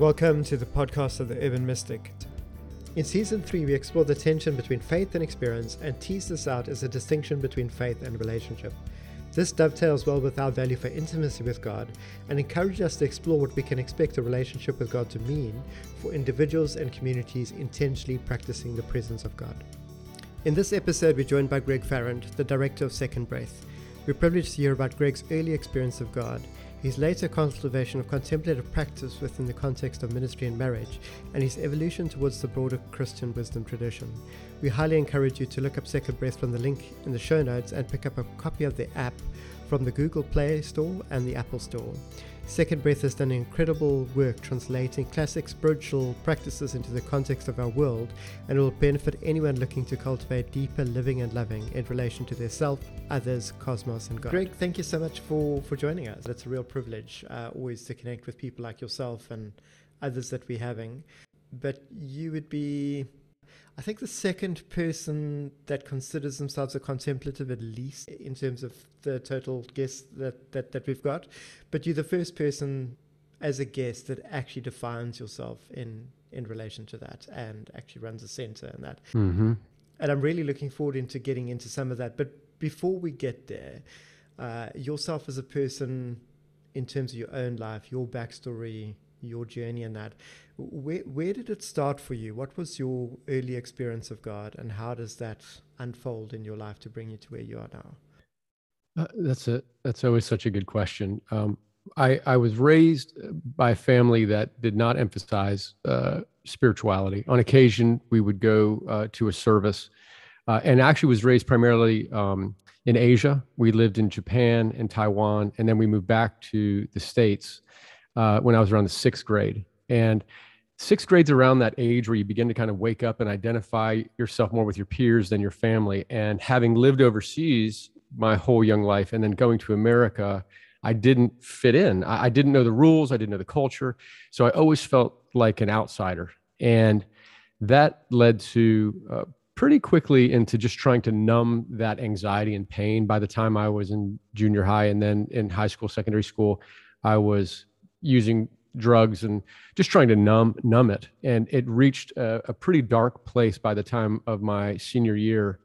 Welcome to the podcast of the Urban Mystic. In season 3, we explore the tension between faith and experience and tease this out as a distinction between faith and relationship. This dovetails well with our value for intimacy with God and encourages us to explore what we can expect a relationship with God to mean for individuals and communities intentionally practicing the presence of God. In this episode, we're joined by Greg Farrand, the director of Second Breath. We're privileged to hear about Greg's early experience of God his later cultivation of contemplative practice within the context of ministry and marriage, and his evolution towards the broader Christian wisdom tradition. We highly encourage you to look up Second Breath from the link in the show notes and pick up a copy of the app from the Google Play Store and the Apple Store. Second Breath has done incredible work translating classic spiritual practices into the context of our world and will benefit anyone looking to cultivate deeper living and loving in relation to their self, others, cosmos, and God. Greg, thank you so much for, for joining us. It's a real privilege uh, always to connect with people like yourself and others that we're having. But you would be I think the second person that considers themselves a contemplative, at least in terms of the total guests that, that, that we've got, but you're the first person as a guest that actually defines yourself in in relation to that and actually runs a center and that. Mm-hmm. And I'm really looking forward into getting into some of that. But before we get there, uh, yourself as a person, in terms of your own life, your backstory, your journey and that. Where, where did it start for you? What was your early experience of God, and how does that unfold in your life to bring you to where you are now? Uh, that's a that's always such a good question. Um, I I was raised by a family that did not emphasize uh, spirituality. On occasion, we would go uh, to a service, uh, and actually was raised primarily um, in Asia. We lived in Japan and Taiwan, and then we moved back to the states uh, when I was around the sixth grade. And sixth grade's around that age where you begin to kind of wake up and identify yourself more with your peers than your family. And having lived overseas my whole young life and then going to America, I didn't fit in. I, I didn't know the rules, I didn't know the culture. So I always felt like an outsider. And that led to uh, pretty quickly into just trying to numb that anxiety and pain. By the time I was in junior high and then in high school, secondary school, I was using drugs and just trying to numb numb it. And it reached a, a pretty dark place by the time of my senior year,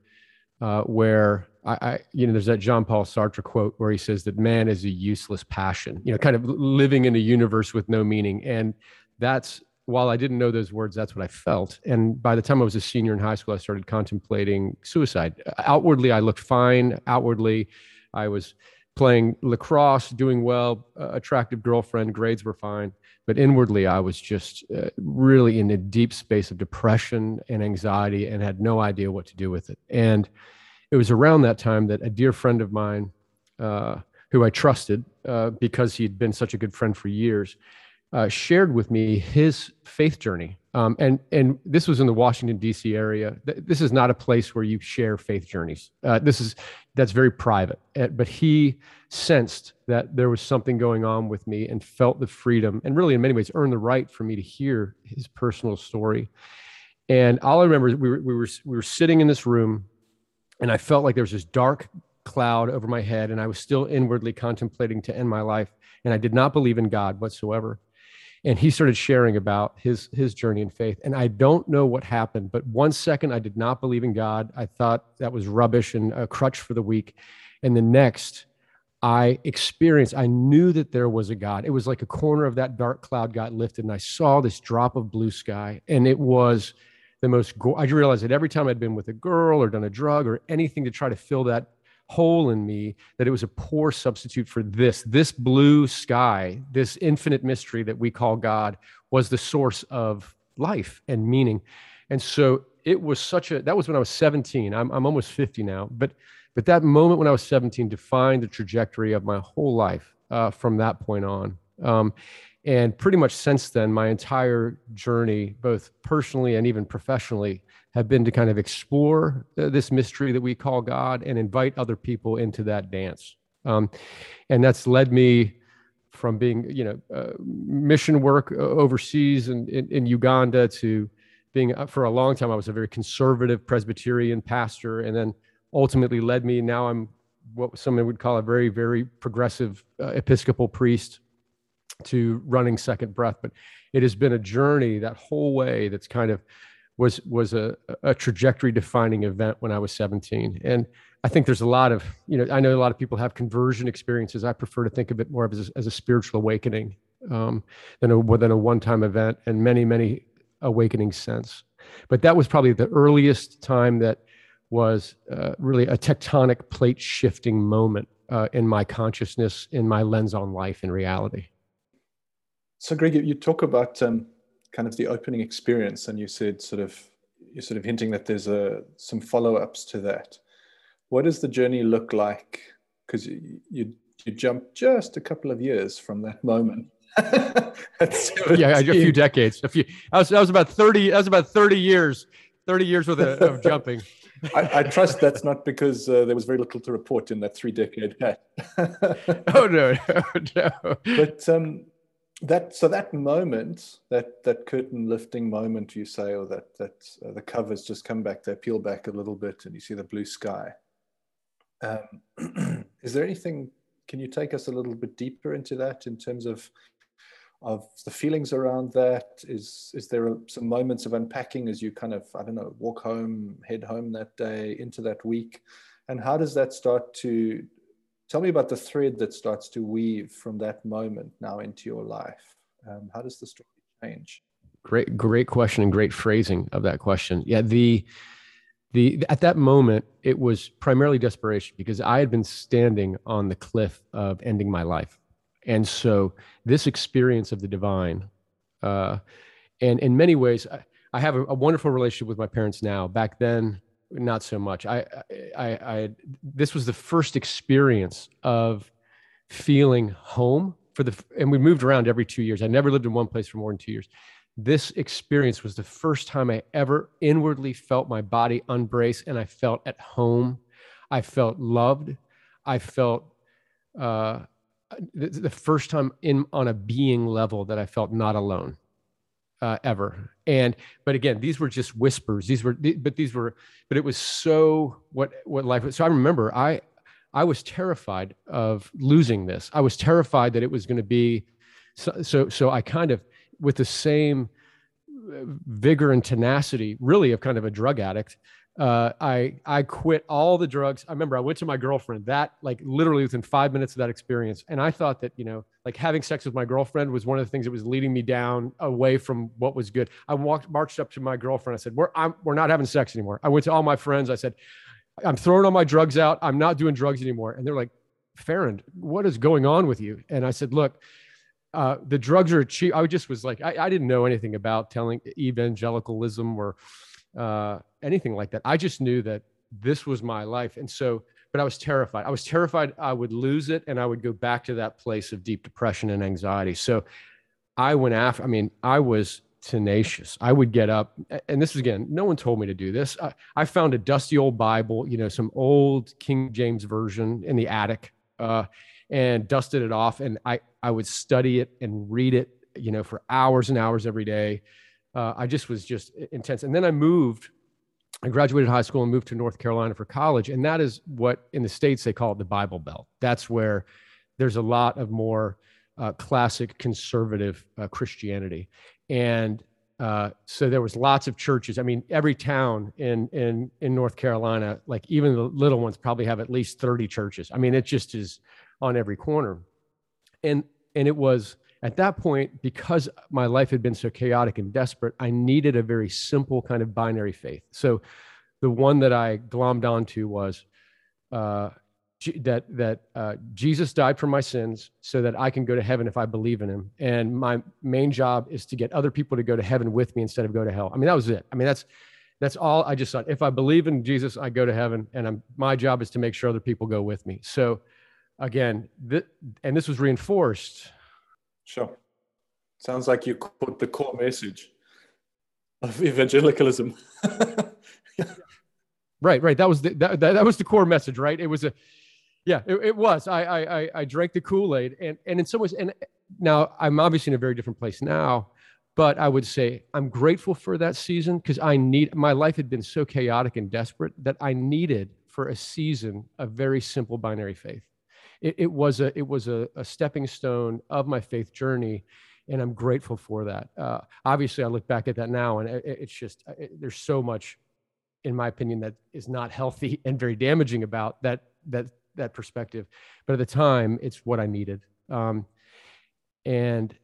uh, where I, I, you know, there's that Jean Paul Sartre quote where he says that man is a useless passion. You know, kind of living in a universe with no meaning. And that's while I didn't know those words, that's what I felt. And by the time I was a senior in high school, I started contemplating suicide. Outwardly, I looked fine. Outwardly, I was playing lacrosse, doing well, uh, attractive girlfriend, grades were fine. But inwardly, I was just uh, really in a deep space of depression and anxiety and had no idea what to do with it. And it was around that time that a dear friend of mine, uh, who I trusted uh, because he'd been such a good friend for years, uh, shared with me his faith journey. Um, and and this was in the Washington D.C. area. This is not a place where you share faith journeys. Uh, this is that's very private. Uh, but he sensed that there was something going on with me and felt the freedom and really, in many ways, earned the right for me to hear his personal story. And all I remember is we were we were we were sitting in this room, and I felt like there was this dark cloud over my head, and I was still inwardly contemplating to end my life, and I did not believe in God whatsoever and he started sharing about his his journey in faith. And i don't know what happened but one second i did not believe in god. I thought that was rubbish and a crutch for the weak. And the next i experienced i knew that there was a god. It was like a corner of that dark cloud got lifted and i saw this drop of blue sky and it was the most i realized that every time i'd been with a girl or done a drug or anything to try to fill that hole in me that it was a poor substitute for this. This blue sky, this infinite mystery that we call God, was the source of life and meaning. And so it was such a that was when I was 17. I'm, I'm almost 50 now, but but that moment when I was 17 defined the trajectory of my whole life uh, from that point on. Um, and pretty much since then, my entire journey, both personally and even professionally, have been to kind of explore uh, this mystery that we call God and invite other people into that dance. Um, and that's led me from being, you know, uh, mission work uh, overseas in, in, in, Uganda to being, uh, for a long time, I was a very conservative Presbyterian pastor, and then ultimately led me. Now I'm what someone would call a very, very progressive uh, Episcopal priest. to running second breath. But it has been a journey that whole way that's kind of was was a, a trajectory defining event when I was 17. And I think there's a lot of, you know, I know a lot of people have conversion experiences. I prefer to think of it more of as, as a spiritual awakening um, than a than a one time event, and many many awakenings since. But that was probably the earliest time that was uh, really a tectonic plate shifting moment uh, in my consciousness, in my lens on life and reality. So, Greg, you talk about um, kind of the opening experience, and you said sort of you're sort of hinting that there's a some follow ups to that. What does the journey look like? Because you, you you jump just a couple of years from that moment yeah, a few decades. A few. I was, I was about thirty. I was about thirty years. Thirty years worth of, of jumping. I, I, trust that's not because uh, there was very little to report in that three-decade gap. oh no, no, no. But um, that so that moment, that that curtain lifting moment, you say, or that that uh, the covers just come back, they peel back a little bit, and you see the blue sky. Um, is there anything? Can you take us a little bit deeper into that in terms of of the feelings around that? Is is there some moments of unpacking as you kind of I don't know walk home, head home that day into that week, and how does that start to tell me about the thread that starts to weave from that moment now into your life? Um, how does the story change? Great, great question and great phrasing of that question. Yeah, the the at that moment it was primarily desperation because I had been standing on the cliff of ending my life and so this experience of the divine, uh, and in many ways, I, I have a, a, wonderful relationship with my parents now. Back then, not so much. I, I, I, this was the first experience of feeling home for the, and we moved around every two years. I never lived in one place for more than two years. This experience was the first time I ever inwardly felt my body unbrace and I felt at home. I felt loved. I felt uh, the, the first time in on a being level that I felt not alone uh, ever. And but again, these were just whispers. These were, but these were, but it was so what what life was. So I remember I I was terrified of losing this. I was terrified that it was going to be so, so so I kind of with the same uh, vigor and tenacity, really of kind of a drug addict uh, I I quit all the drugs. I remember I went to my girlfriend that like literally within five minutes of that experience, and I thought that you know like having sex with my girlfriend was one of the things that was leading me down away from what was good. I walked marched up to my girlfriend. I said, "We're I'm, we're not having sex anymore." I went to all my friends. I said, "I'm throwing all my drugs out. I'm not doing drugs anymore." And they're like, "Farrand, what is going on with you?" And I said, "Look." Uh, the drugs are cheap. I just was like, I, I didn't know anything about telling evangelicalism or uh, anything like that. I just knew that this was my life. And so, but I was terrified. I was terrified I would lose it and I would go back to that place of deep depression and anxiety. So I went after, I mean, I was tenacious. I would get up, and this is again, no one told me to do this. I, I found a dusty old Bible, you know, some old King James version in the attic, uh, and dusted it off. And I, I would study it and read it, you know, for hours and hours every day uh, I just was just intense. And then I moved. I graduated high school and moved to North Carolina for college, and that is what in the states they call it the Bible Belt. That's where there's a lot of more uh, classic conservative uh, Christianity, and uh, so there was lots of churches. I mean, every town in in in North Carolina, like even the little ones, probably have at least thirty churches. I mean, it just is on every corner, and and it was at that point, because my life had been so chaotic and desperate, I needed a very simple kind of binary faith. So the one that I glommed onto was uh, that that uh, Jesus died for my sins so that I can go to heaven if I believe in Him, and my main job is to get other people to go to heaven with me instead of go to hell. I mean, that was it. I mean, that's that's all. I just thought if I believe in Jesus, I go to heaven, and I'm, my job is to make sure other people go with me. So, again, th- and this was reinforced Sure. Sounds like you put the core message of evangelicalism. right, right. That was the that, that, was the core message, right? It was a yeah, it, it was. I, I I drank the Kool Aid, and and in some ways, and now I'm obviously in a very different place now, but I would say I'm grateful for that season because I need my life had been so chaotic and desperate that I needed for a season a very simple binary faith, it, it was a it was a, a, stepping stone of my faith journey, and I'm grateful for that. Uh, obviously, I look back at that now, and it, it's just it, there's so much, in my opinion, that is not healthy and very damaging about that that that perspective. But at the time, it's what I needed. Um, and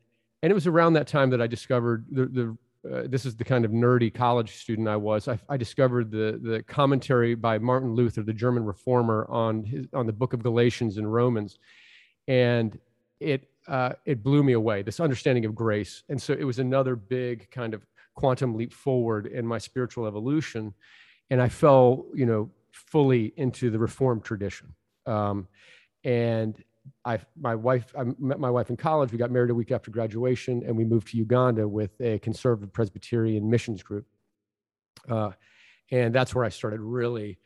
and it was around that time that I discovered the, the uh, this is the kind of nerdy college student I was. I, I, discovered the the commentary by Martin Luther, the German reformer, on his on the Book of Galatians and Romans, and it uh, it blew me away. This understanding of grace, and so it was another big kind of quantum leap forward in my spiritual evolution, and I fell, you know, fully into the Reformed tradition. Um, and I, my wife, I met my wife in college. We got married a week after graduation, and we moved to Uganda with a conservative Presbyterian missions group. Uh, and that's where I started really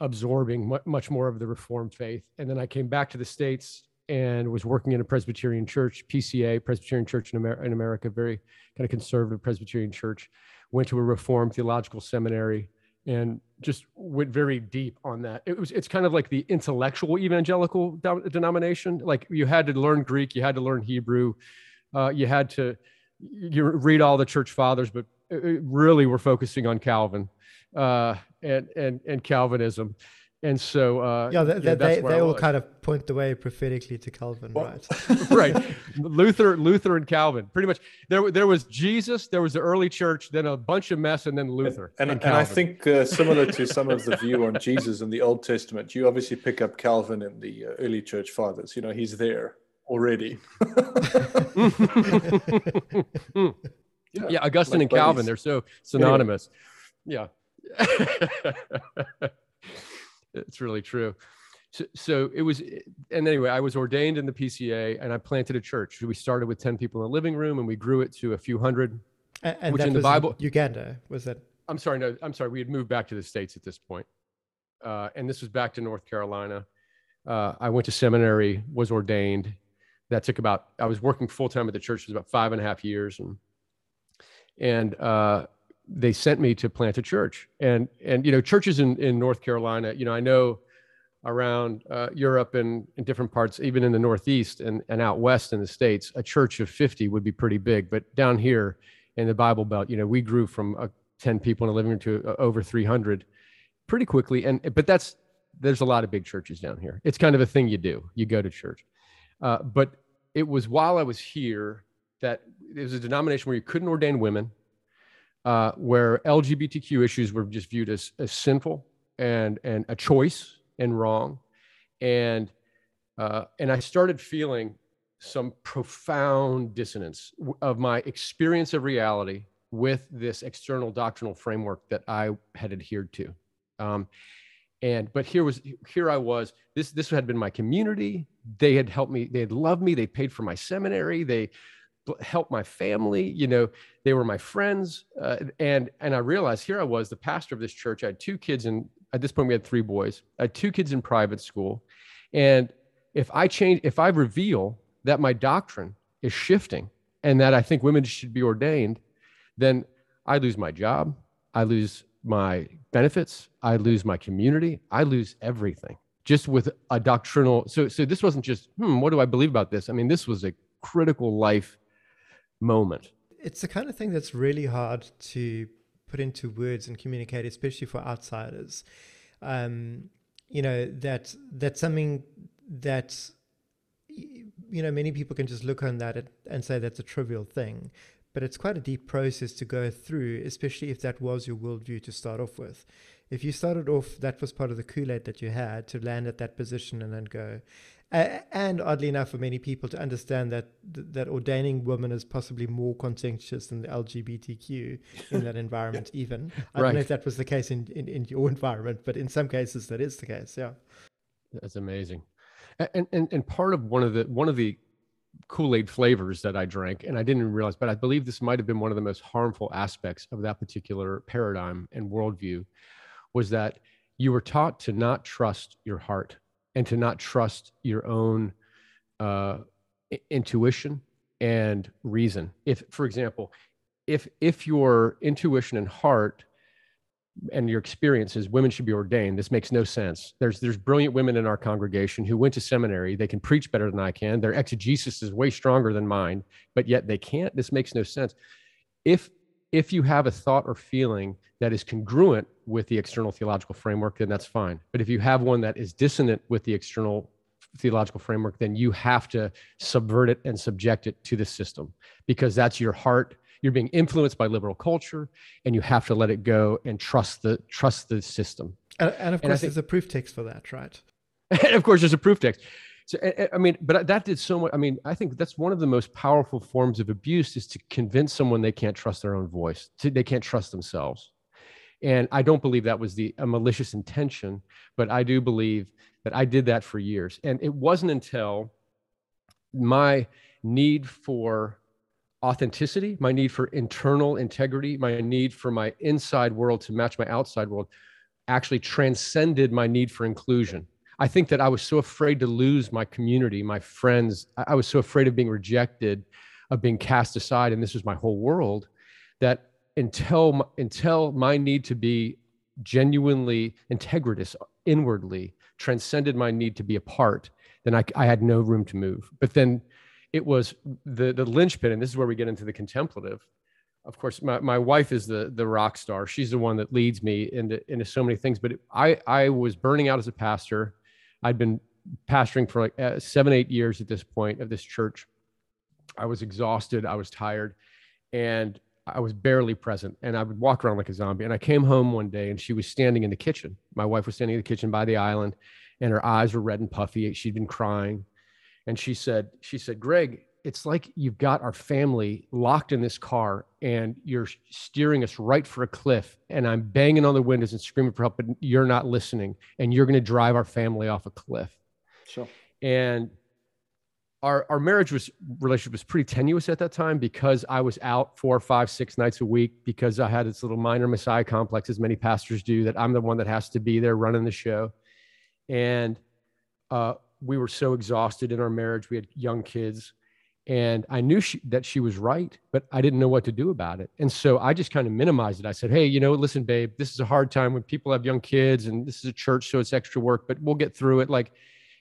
absorbing much more of the Reformed faith. And then I came back to the States and was working in a Presbyterian church, PCA, Presbyterian Church in, Amer- in America, very kind of conservative Presbyterian church. Went to a Reformed theological seminary and just went very deep on that. It was it's kind of like the intellectual evangelical denomination. Like you had to learn Greek, you had to learn Hebrew, uh, you had to you read all the church fathers, but really we're focusing on Calvin uh, and and and Calvinism. And so, uh, yeah, they, yeah, they, they all kind of point the way prophetically to Calvin, well, right? right. Luther, Luther, and Calvin. Pretty much, there there was Jesus, there was the early church, then a bunch of mess, and then Luther. And, and, and, and I think uh, similar to some of the view on Jesus in the Old Testament, you obviously pick up Calvin in the uh, early church fathers. You know, he's there already. yeah, yeah, Augustine like and Calvin, they're so synonymous. Anyway. Yeah. It's really true. So, so it was, and anyway, I was ordained in the PCA and I planted a church. We started with 10 people in the living room and we grew it to a few hundred. And, and which in the Bible, Uganda was that? I'm sorry, no, I'm sorry. We had moved back to the States at this point. Uh, and this was back to North Carolina. Uh, I went to seminary, was ordained. That took about, I was working full time at the church, it was about five and a half years. And, and, uh, they sent me to plant a church. And and you know churches in in north carolina you know i know around uh, europe and in different parts even in the northeast and, and out west in the states a church of 50 would be pretty big. But down here in the bible belt you know we grew from uh, 10 people in a living room to uh, over 300 pretty quickly. And but that's there's a lot of big churches down here. It's kind of a thing you do. You go to church. Uh, but it was while i was here that it was a denomination where you couldn't ordain women uh, where LGBTQ issues were just viewed as, as sinful and, and a choice and wrong. And, uh, and I started feeling some profound dissonance of my experience of reality with this external doctrinal framework that I had adhered to. Um, and but here was here I was. This this had been my community. They had helped me. They had loved me. They paid for my seminary. They help my family you know they were my friends uh, and and i realized here i was the pastor of this church i had two kids and at this point we had three boys i had two kids in private school and if i change if i reveal that my doctrine is shifting and that i think women should be ordained then i lose my job i lose my benefits i lose my community i lose everything just with a doctrinal so so this wasn't just hmm what do i believe about this? I mean this was a critical life moment. It's the kind of thing that's really hard to put into words and communicate, especially for outsiders. Um, you know that that's something that you know many people can just look on that and say that's a trivial thing, but it's quite a deep process to go through, especially if that was your worldview to start off with. If you started off, that was part of the Kool Aid that you had to land at that position and then go, uh, and oddly enough, for many people to understand that that ordaining women is possibly more contentious than the LGBTQ in that environment. Even I right. don't know if that was the case in, in, in your environment, but in some cases that is the case. Yeah, that's amazing. And and and part of one of the one of the Kool-Aid flavors that I drank, and I didn't realize, but I believe this might have been one of the most harmful aspects of that particular paradigm and worldview, was that you were taught to not trust your heart and to not trust your own uh, intuition and reason. If, for example, if if your intuition and heart and your experiences, women should be ordained. This makes no sense. There's there's brilliant women in our congregation who went to seminary. They can preach better than I can. Their exegesis is way stronger than mine, but yet they can't. This makes no sense. If if you have a thought or feeling that is congruent with the external theological framework, then that's fine. But if you have one that is dissonant with the external theological framework, then you have to subvert it and subject it to the system because that's your heart. You're being influenced by liberal culture and you have to let it go and trust the trust the system. And, and of course and think, there's a proof text for that right? And of course there's a proof text so i mean but that did so much i mean i think that's one of the most powerful forms of abuse is to convince someone they can't trust their own voice to, they can't trust themselves and i don't believe that was the a malicious intention but i do believe that i did that for years and it wasn't until my need for authenticity, my need for internal integrity, my need for my inside world to match my outside world actually transcended my need for inclusion. I think that I was so afraid to lose my community, my friends. I was so afraid of being rejected, of being cast aside, and this was my whole world. That until until my need to be genuinely integritous inwardly transcended my need to be apart, then I, I had no room to move. But then it was the the linchpin, and this is where we get into the contemplative. Of course, my, my wife is the the rock star. She's the one that leads me into into so many things. But I I was burning out as a pastor. I'd been pastoring for like uh, seven eight years at this point of this church. I was exhausted. I was tired, and I was barely present. And I would walk around like a zombie. And I came home one day, and she was standing in the kitchen. My wife was standing in the kitchen by the island, and her eyes were red and puffy. She'd been crying and she said she said greg it's like you've got our family locked in this car and you're steering us right for a cliff and i'm banging on the windows and screaming for help but you're not listening and you're going to drive our family off a cliff sure and our, our marriage was relationship was pretty tenuous at that time because I was out four, five, six nights a week because I had this little minor messiah complex, as many pastors do, that I'm the one that has to be there running the show. And uh, we were so exhausted in our marriage. We had young kids. And I knew she, that she was right, but I didn't know what to do about it. And so I just kind of minimized it. I said, Hey, you know, listen, babe, this is a hard time when people have young kids and this is a church, so it's extra work, but we'll get through it. Like,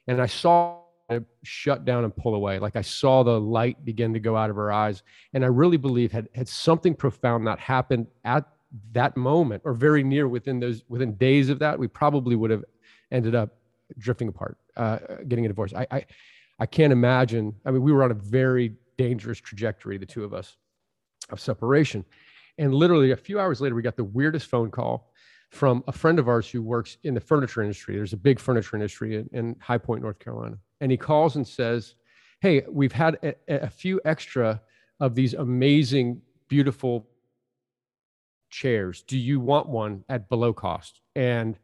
and I saw it shut down and pull away. Like I saw the light begin to go out of her eyes. And I really believe had, had something profound not happened at that moment or very near within those, within days of that, we probably would have ended up drifting apart uh, getting a divorce. I, I, I can't imagine. I mean, we were on a very dangerous trajectory, the two of us, of separation. And literally a few hours later, we got the weirdest phone call from a friend of ours who works in the furniture industry. There's a big furniture industry in, in High Point, North Carolina. And he calls and says, Hey, we've had a, a few extra of these amazing, beautiful chairs. Do you want one at below cost? And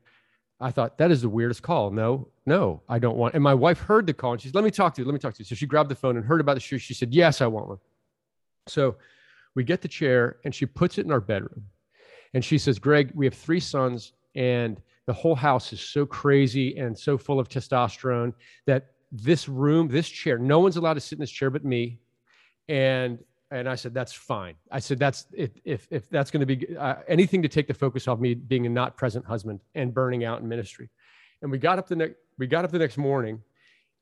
I thought that is the weirdest call. No, no, I don't want. And my wife heard the call and she's, let me talk to you. Let me talk to you. So she grabbed the phone and heard about the shoe. She said, yes, I want one. So we get the chair and she puts it in our bedroom. And she says, Greg, we have three sons and the whole house is so crazy and so full of testosterone that this room, this chair, no one's allowed to sit in this chair but me. And and I said, that's fine. I said, that's if if, if that's going to be uh, anything to take the focus off me being a not present husband and burning out in ministry. And we got up the next we got up the next morning,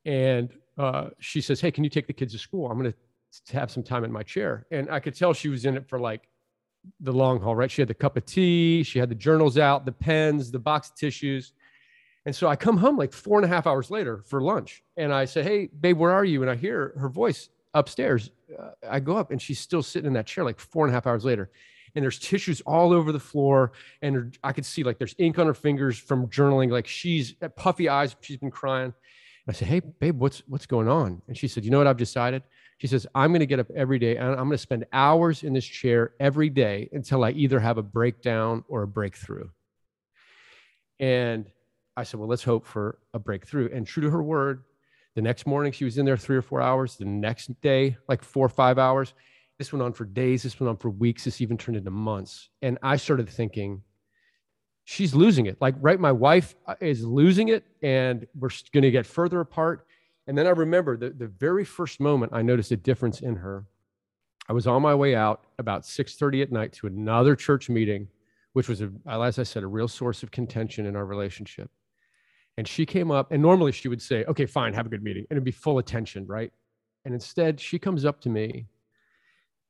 and uh, she says, hey, can you take the kids to school? I'm going to have some time in my chair. And I could tell she was in it for like the long haul, right? She had the cup of tea, she had the journals out, the pens, the box of tissues. And so I come home like four and a half hours later for lunch. And I say, Hey, babe, where are you? And I hear her voice upstairs. Uh, I go up and she's still sitting in that chair like four and a half hours later. And there's tissues all over the floor. And her, I could see like there's ink on her fingers from journaling. Like she's puffy eyes. She's been crying. And I said, Hey, babe, what's, what's going on? And she said, You know what I've decided? She says, I'm going to get up every day and I'm going to spend hours in this chair every day until I either have a breakdown or a breakthrough. And I said, Well, let's hope for a breakthrough. And true to her word, the next morning, she was in there three or four hours. The next day, like four or five hours. This went on for days. This went on for weeks. This even turned into months. And I started thinking, she's losing it. Like, right, my wife uh, is losing it, and we're going to get further apart. And then I remember the, the very first moment I noticed a difference in her. I was on my way out about 6:30 at night to another church meeting which was, a, as I said, a real source of contention in our relationship. And she came up, and normally she would say, Okay, fine, have a good meeting. And it'd be full attention, right? And instead, she comes up to me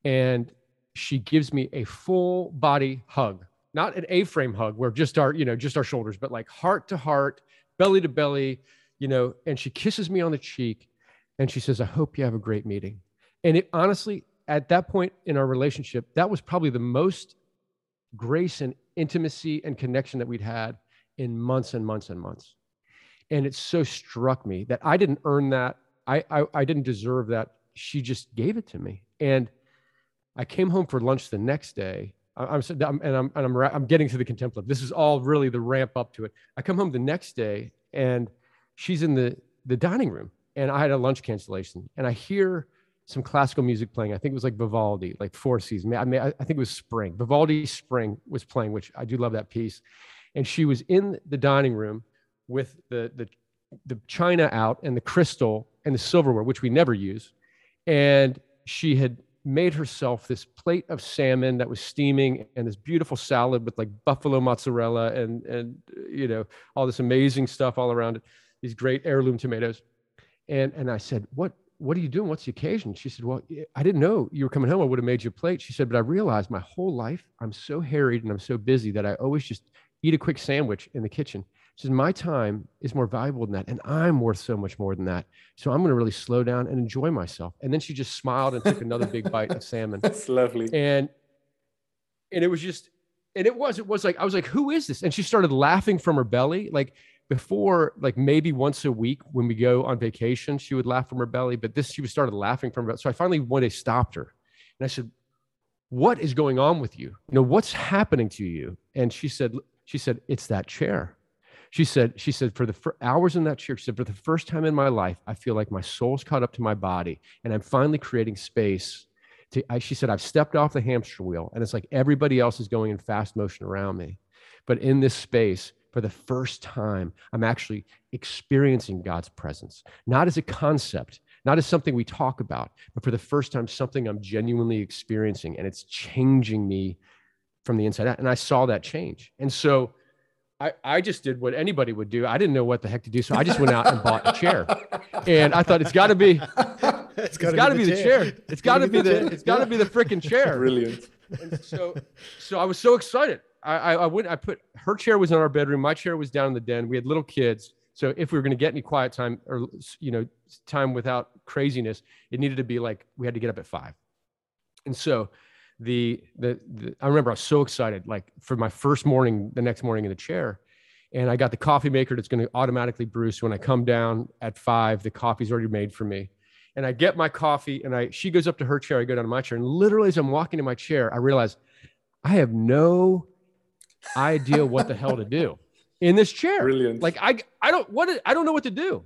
and she gives me a full body hug, not an A frame hug where just our, you know, just our shoulders, but like heart to heart, belly to belly, you know, and she kisses me on the cheek and she says, I hope you have a great meeting. And it honestly, at that point in our relationship, that was probably the most grace and intimacy and connection that we'd had in months and months and months. And it so struck me that I didn't earn that. I, I, I didn't deserve that. She just gave it to me. And I came home for lunch the next day. I'm, I'm and I'm and I'm I'm getting to the contemplative. This is all really the ramp up to it. I come home the next day and she's in the the dining room and I had a lunch cancellation and I hear some classical music playing. I think it was like Vivaldi, like Four Seasons. I mean, I think it was Spring. Vivaldi Spring was playing, which I do love that piece. And she was in the dining room with the the the china out and the crystal and the silverware, which we never use. And she had made herself this plate of salmon that was steaming and this beautiful salad with like buffalo mozzarella and and you know all this amazing stuff all around it these great heirloom tomatoes. And and i said what what are you doing? What's the occasion? She said well i didn't know you were coming home. I would have made you a plate. She said but i realized my whole life i'm so harried and i'm so busy that i always just eat a quick sandwich in the kitchen she says, My time is more valuable than that. And I'm worth so much more than that. So I'm going to really slow down and enjoy myself. And then she just smiled and took another big bite of salmon. That's lovely. And, and it was just, and it was, it was like, I was like, who is this? And she started laughing from her belly. Like before, like maybe once a week when we go on vacation, she would laugh from her belly. But this, she was started laughing from her belly. So I finally one day stopped her and I said, what is going on with you? You know, what's happening to you? And she said, she said, it's that chair. She said, she said, for the for hours in that chair, she said, for the first time in my life, I feel like my soul's caught up to my body and I'm finally creating space. To, I, she said, I've stepped off the hamster wheel and it's like everybody else is going in fast motion around me. But in this space, for the first time, I'm actually experiencing God's presence, not as a concept, not as something we talk about, but for the first time, something I'm genuinely experiencing. And it's changing me from the inside out. And I saw that change. And so I, I just did what anybody would do. I didn't know what the heck to do. So I just went out and bought a chair. And I thought it's gotta be it's gotta, it's gotta be, be, the chair. chair. It's gotta be the it's gotta be the freaking chair. Brilliant. And so so I was so excited. I, I, I went I put her chair was in our bedroom, my chair was down in the den. We had little kids. So if we were going to get any quiet time or you know time without craziness, it needed to be like we had to get up at five. And so the, the, the I remember I was so excited, like for my first morning, the next morning in the chair, and I got the coffee maker that's going to automatically brew. So when I come down at five, the coffee's already made for me. And I get my coffee, and I she goes up to her chair, I go down to my chair, and literally as I'm walking to my chair, I realize I have no idea what the hell to do in this chair. Brilliant. Like I I don't what I don't know what to do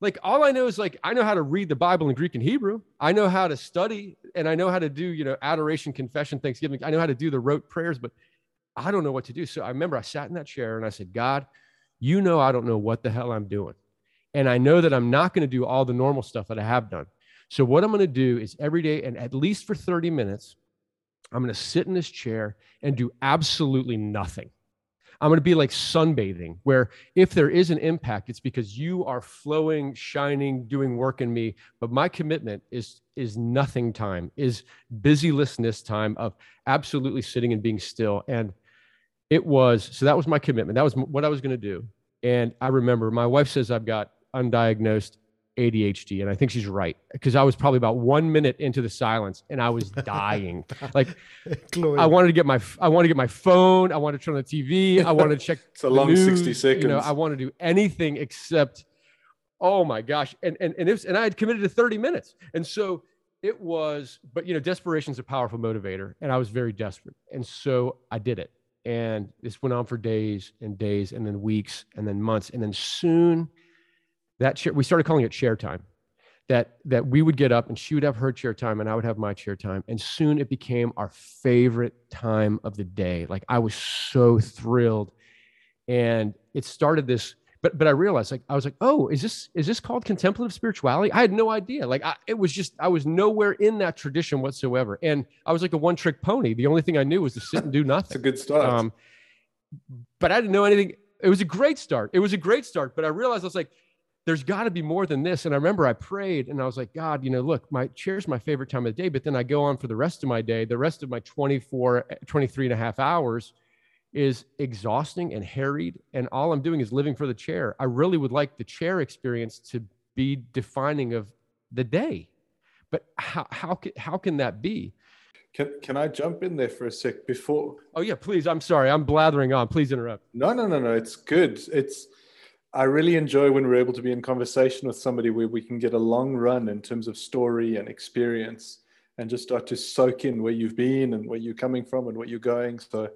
like all I know is like I know how to read the Bible in Greek and Hebrew. I know how to study and I know how to do, you know, adoration, confession, thanksgiving. I know how to do the rote prayers, but I don't know what to do. So I remember I sat in that chair and I said, God, you know I don't know what the hell I'm doing. And I know that I'm not going to do all the normal stuff that I have done. So what I'm going to do is every day and at least for 30 minutes, I'm going to sit in this chair and do absolutely nothing. I'm going to be like sunbathing, where if there is an impact, it's because you are flowing, shining, doing work in me. But my commitment is is nothing time, is busylessness time of absolutely sitting and being still. And it was so that was my commitment. That was what I was going to do. And I remember my wife says I've got undiagnosed ADHD. And I think she's right because I was probably about one minute into the silence and I was dying. like I wanted to get my, I wanted to get my phone. I wanted to turn on the TV. I wanted to check. it's a long news, 60 seconds. You know, I want to do anything except, oh my gosh. And, and, and it was, and I had committed to 30 minutes. And so it was, but you know, desperation is a powerful motivator and I was very desperate. And so I did it. And this went on for days and days and then weeks and then months. And then soon, that chair, we started calling it chair time. That that we would get up and she would have her chair time and I would have my chair time. And soon it became our favorite time of the day. Like I was so thrilled. And it started this but but I realized like I was like, oh, is this is this called contemplative spirituality? I had no idea. Like I, it was just I was nowhere in that tradition whatsoever, and I was like a one trick pony. The only thing I knew was to sit and do nothing. It's a good start. Um, but I didn't know anything. It was a great start. It was a great start. But I realized I was like, there's got to be more than this. And I remember I prayed and I was like, God, you know, look, my chair's my favorite time of the day. But then I go on for the rest of my day, the rest of my 24, 23 and a half hours is exhausting and harried and all i'm doing is living for the chair. I really would like the chair experience to be defining of the day. But how how can, how can that be? Can, can i jump in there for a sec before? Oh yeah please. I'm sorry. I'm blathering on. Please interrupt. No no no no. It's good. It's i really enjoy when we're able to be in conversation with somebody where we can get a long run in terms of story and experience and just start to soak in where you've been and where you're coming from and where you're going so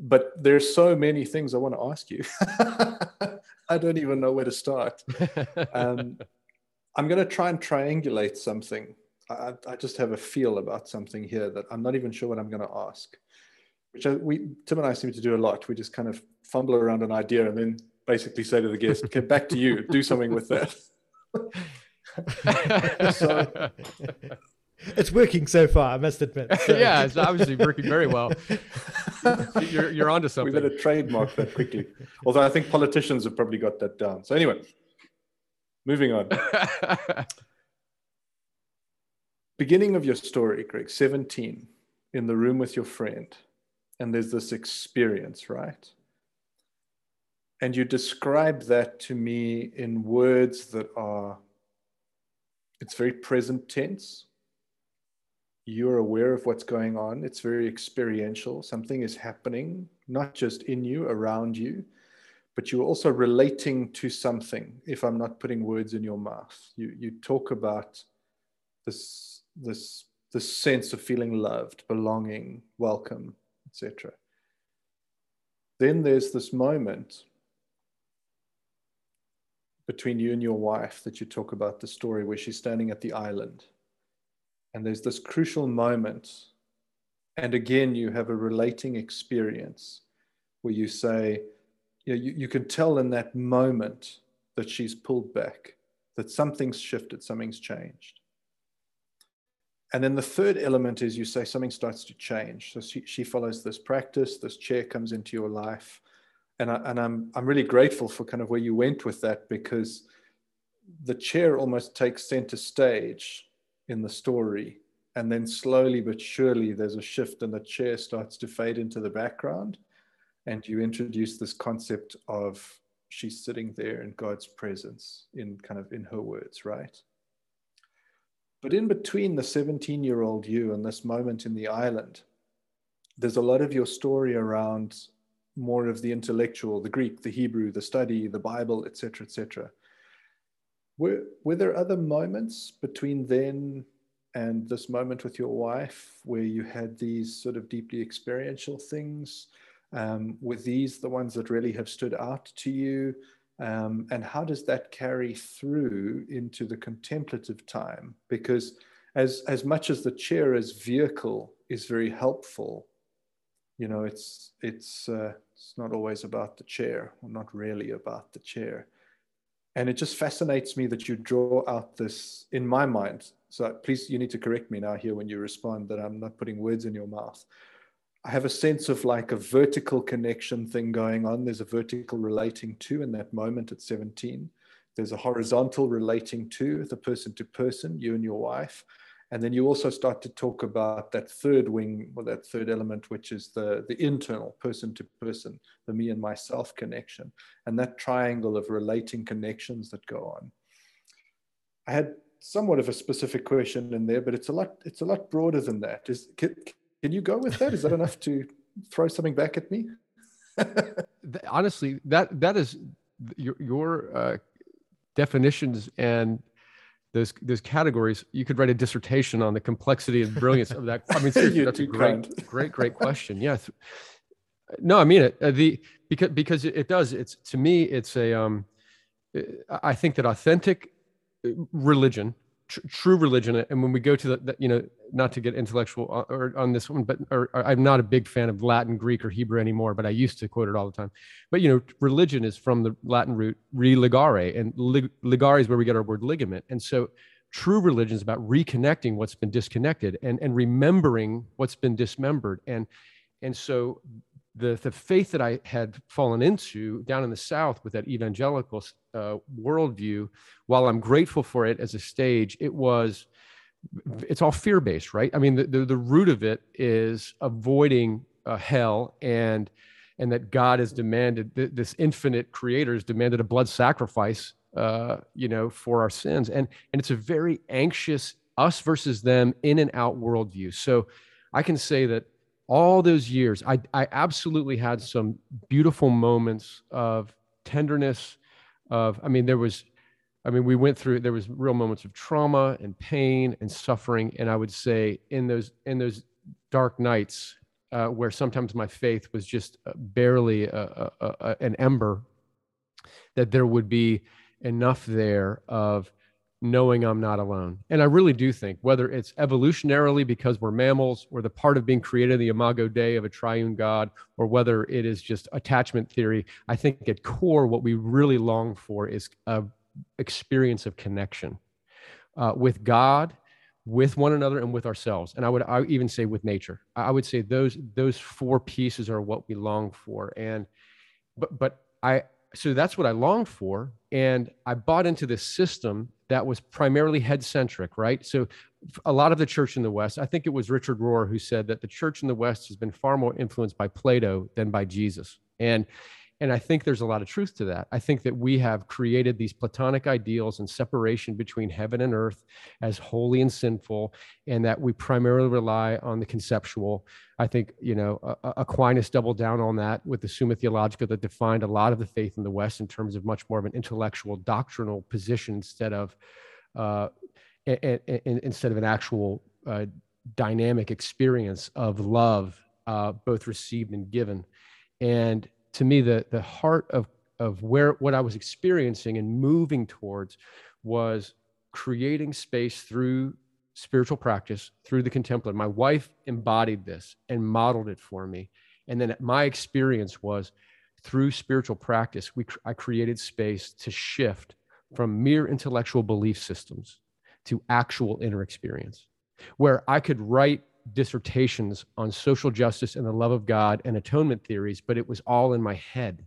but there's so many things I want to ask you. I don't even know where to start. Um, I'm going to try and triangulate something. I, I, just have a feel about something here that I'm not even sure what I'm going to ask. Which I, we Tim and I seem to do a lot. We just kind of fumble around an idea and then basically say to the guest, "Okay, back to you. Do something with that." so, it's working so far, I must admit. So. yeah, it's obviously working very well. you're, you're onto something. We better trademark that quickly. Although I think politicians have probably got that down. So anyway, moving on. Beginning of your story, Greg, 17, in the room with your friend, and there's this experience, right? And you describe that to me in words that are, it's very present tense you're aware of what's going on. It's very experiential. Something is happening, not just in you, around you, but you're also relating to something. If I'm not putting words in your mouth, you you talk about this this this sense of feeling loved, belonging, welcome, etc. Then there's this moment between you and your wife that you talk about the story where she's standing at the island and there's this crucial moment. And again, you have a relating experience where you say, you, know, you, you can tell in that moment that she's pulled back, that something's shifted, something's changed. And then the third element is you say something starts to change. So she, she follows this practice, this chair comes into your life. And, I, and I'm, I'm really grateful for kind of where you went with that because the chair almost takes center stage in the story. And then slowly but surely, there's a shift, and the chair starts to fade into the background. And you introduce this concept of she's sitting there in God's presence, in kind of in her words, right? But in between the 17 year old you and this moment in the island, there's a lot of your story around more of the intellectual, the Greek, the Hebrew, the study, the Bible, etc., etc. Were, were there other moments between then and this moment with your wife where you had these sort of deeply experiential things? Um, were these the ones that really have stood out to you? Um, and how does that carry through into the contemplative time? Because as, as much as the chair as vehicle is very helpful, you know, it's, it's, uh, it's not always about the chair, or not really about the chair. And it just fascinates me that you draw out this, in my mind. So please, you need to correct me now here when you respond that I'm not putting words in your mouth. I have a sense of like a vertical connection thing going on. There's a vertical relating to in that moment at 17. There's a horizontal relating to the person to person, you and your wife. And then you also start to talk about that third wing or that third element, which is the, the internal person to person, the me and myself connection, and that triangle of relating connections that go on. I had somewhat of a specific question in there, but it's a lot, it's a lot broader than that. Is, can, can you go with that? Is that enough to throw something back at me? Honestly, that that is your, your uh, definitions and those those categories, you could write a dissertation on the complexity and brilliance of that. I mean, seriously, that's a great, great, great question. Yeah. No, I mean it. Uh, the because because it, does. It's to me, it's a. Um, I think that authentic uh, religion tr- true religion and when we go to the, the, you know not to get intellectual on, or on this one but or, or, i'm not a big fan of latin greek or hebrew anymore but i used to quote it all the time. But you know religion is from the latin root religare and lig- ligare is where we get our word ligament. And so true religion is about reconnecting what's been disconnected and and remembering what's been dismembered. And and so the, the faith that I had fallen into down in the South with that evangelical uh, worldview, while I'm grateful for it as a stage, it was, it's all fear based, right? I mean, the, the, the, root of it is avoiding uh, hell and, and that God has demanded, this infinite creator has demanded a blood sacrifice, uh, you know, for our sins. And, and it's a very anxious us versus them in and out worldview. So I can say that all those years, I, I absolutely had some beautiful moments of tenderness. Of, I mean, there was, I mean, we went through. There was real moments of trauma and pain and suffering, and I would say in those in those dark nights uh, where sometimes my faith was just uh, barely a, a, a, an ember, that there would be enough there of knowing I'm not alone. And I really do think whether it's evolutionarily because we're mammals or the part of being created the imago Dei of a triune God, or whether it is just attachment theory, I think at core, what we really long for is a experience of connection uh, with God, with one another, and with ourselves. And I would I would even say with nature. I would say those those four pieces are what we long for. And but but I so that's what I longed for. And I bought into this system that was primarily head centric, right? So a lot of the church in the West, I think it was Richard Rohr who said that the church in the West has been far more influenced by Plato than by Jesus. And and I think there's a lot of truth to that. I think that we have created these Platonic ideals and separation between heaven and earth as holy and sinful, and that we primarily rely on the conceptual. I think, you know, Aquinas doubled down on that with the Summa Theologica that defined a lot of the faith in the West in terms of much more of an intellectual, doctrinal position instead of, uh, instead of an actual uh, dynamic experience of love, uh, both received and given. And to me the the heart of of where what I was experiencing and moving towards was creating space through spiritual practice through the contemplative. My wife embodied this and modeled it for me. And then my experience was through spiritual practice, we, I created space to shift from mere intellectual belief systems to actual inner experience, where I could write dissertations on social justice and the love of God and atonement theories, but it was all in my head.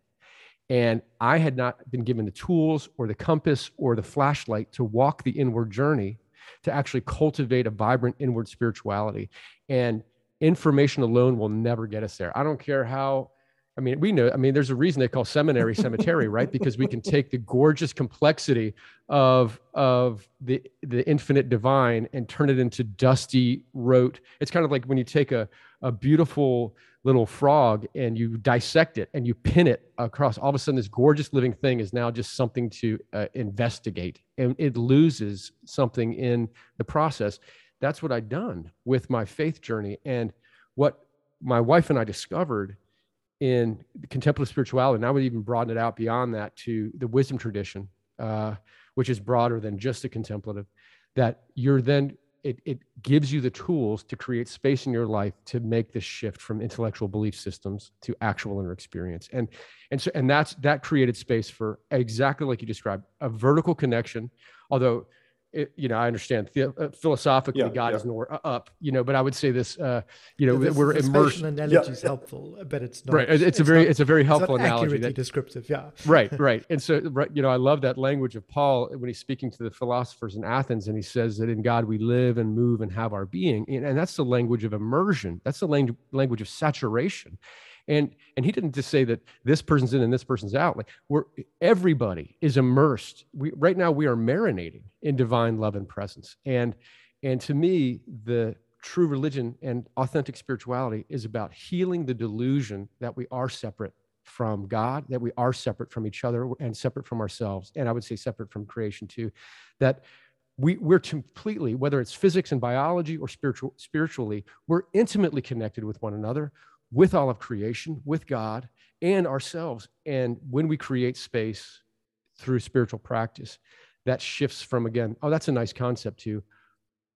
And I had not been given the tools or the compass or the flashlight to walk the inward journey to actually cultivate a vibrant inward spirituality. And information alone will never get us there. I don't care how I mean, we know, I mean, there's a reason they call seminary cemetery, right? Because we can take the gorgeous complexity of, of the, the infinite divine and turn it into dusty rote. It's kind of like when you take a, a beautiful little frog and you dissect it and you pin it across, all of a sudden this gorgeous living thing is now just something to uh, investigate and it loses something in the process. That's what I'd done with my faith journey. And what my wife and I discovered in contemplative spirituality. And I would even broaden it out beyond that to the wisdom tradition, uh, which is broader than just the contemplative. That you're then it, it gives you the tools to create space in your life to make this shift from intellectual belief systems to actual inner experience and and so and that's that created space for exactly like you described a vertical connection although it, you know, I understand the, uh, philosophically yeah, God yeah. is nor uh, up, you know, but I would say this, uh, you know, the, we're the immersed. analogy yeah. is helpful, but it's not. Right. It's, it's a very, not, it's a very helpful analogy. That, descriptive. Yeah. right. Right. And so, right, you know, I love that language of Paul when he's speaking to the philosophers in Athens, and he says that in God we live and move and have our being, and, and that's the language of immersion. That's the language language of saturation and and he didn't just say that this person's in and this person's out like we're everybody is immersed we right now we are marinating in divine love and presence and and to me the true religion and authentic spirituality is about healing the delusion that we are separate from God, that we are separate from each other and separate from ourselves. And I would say separate from creation too. That we, we're completely, whether it's physics and biology or spiritual, spiritually, we're intimately connected with one another with all of creation, with God and ourselves. And when we create space through spiritual practice, that shifts from again, oh, that's a nice concept to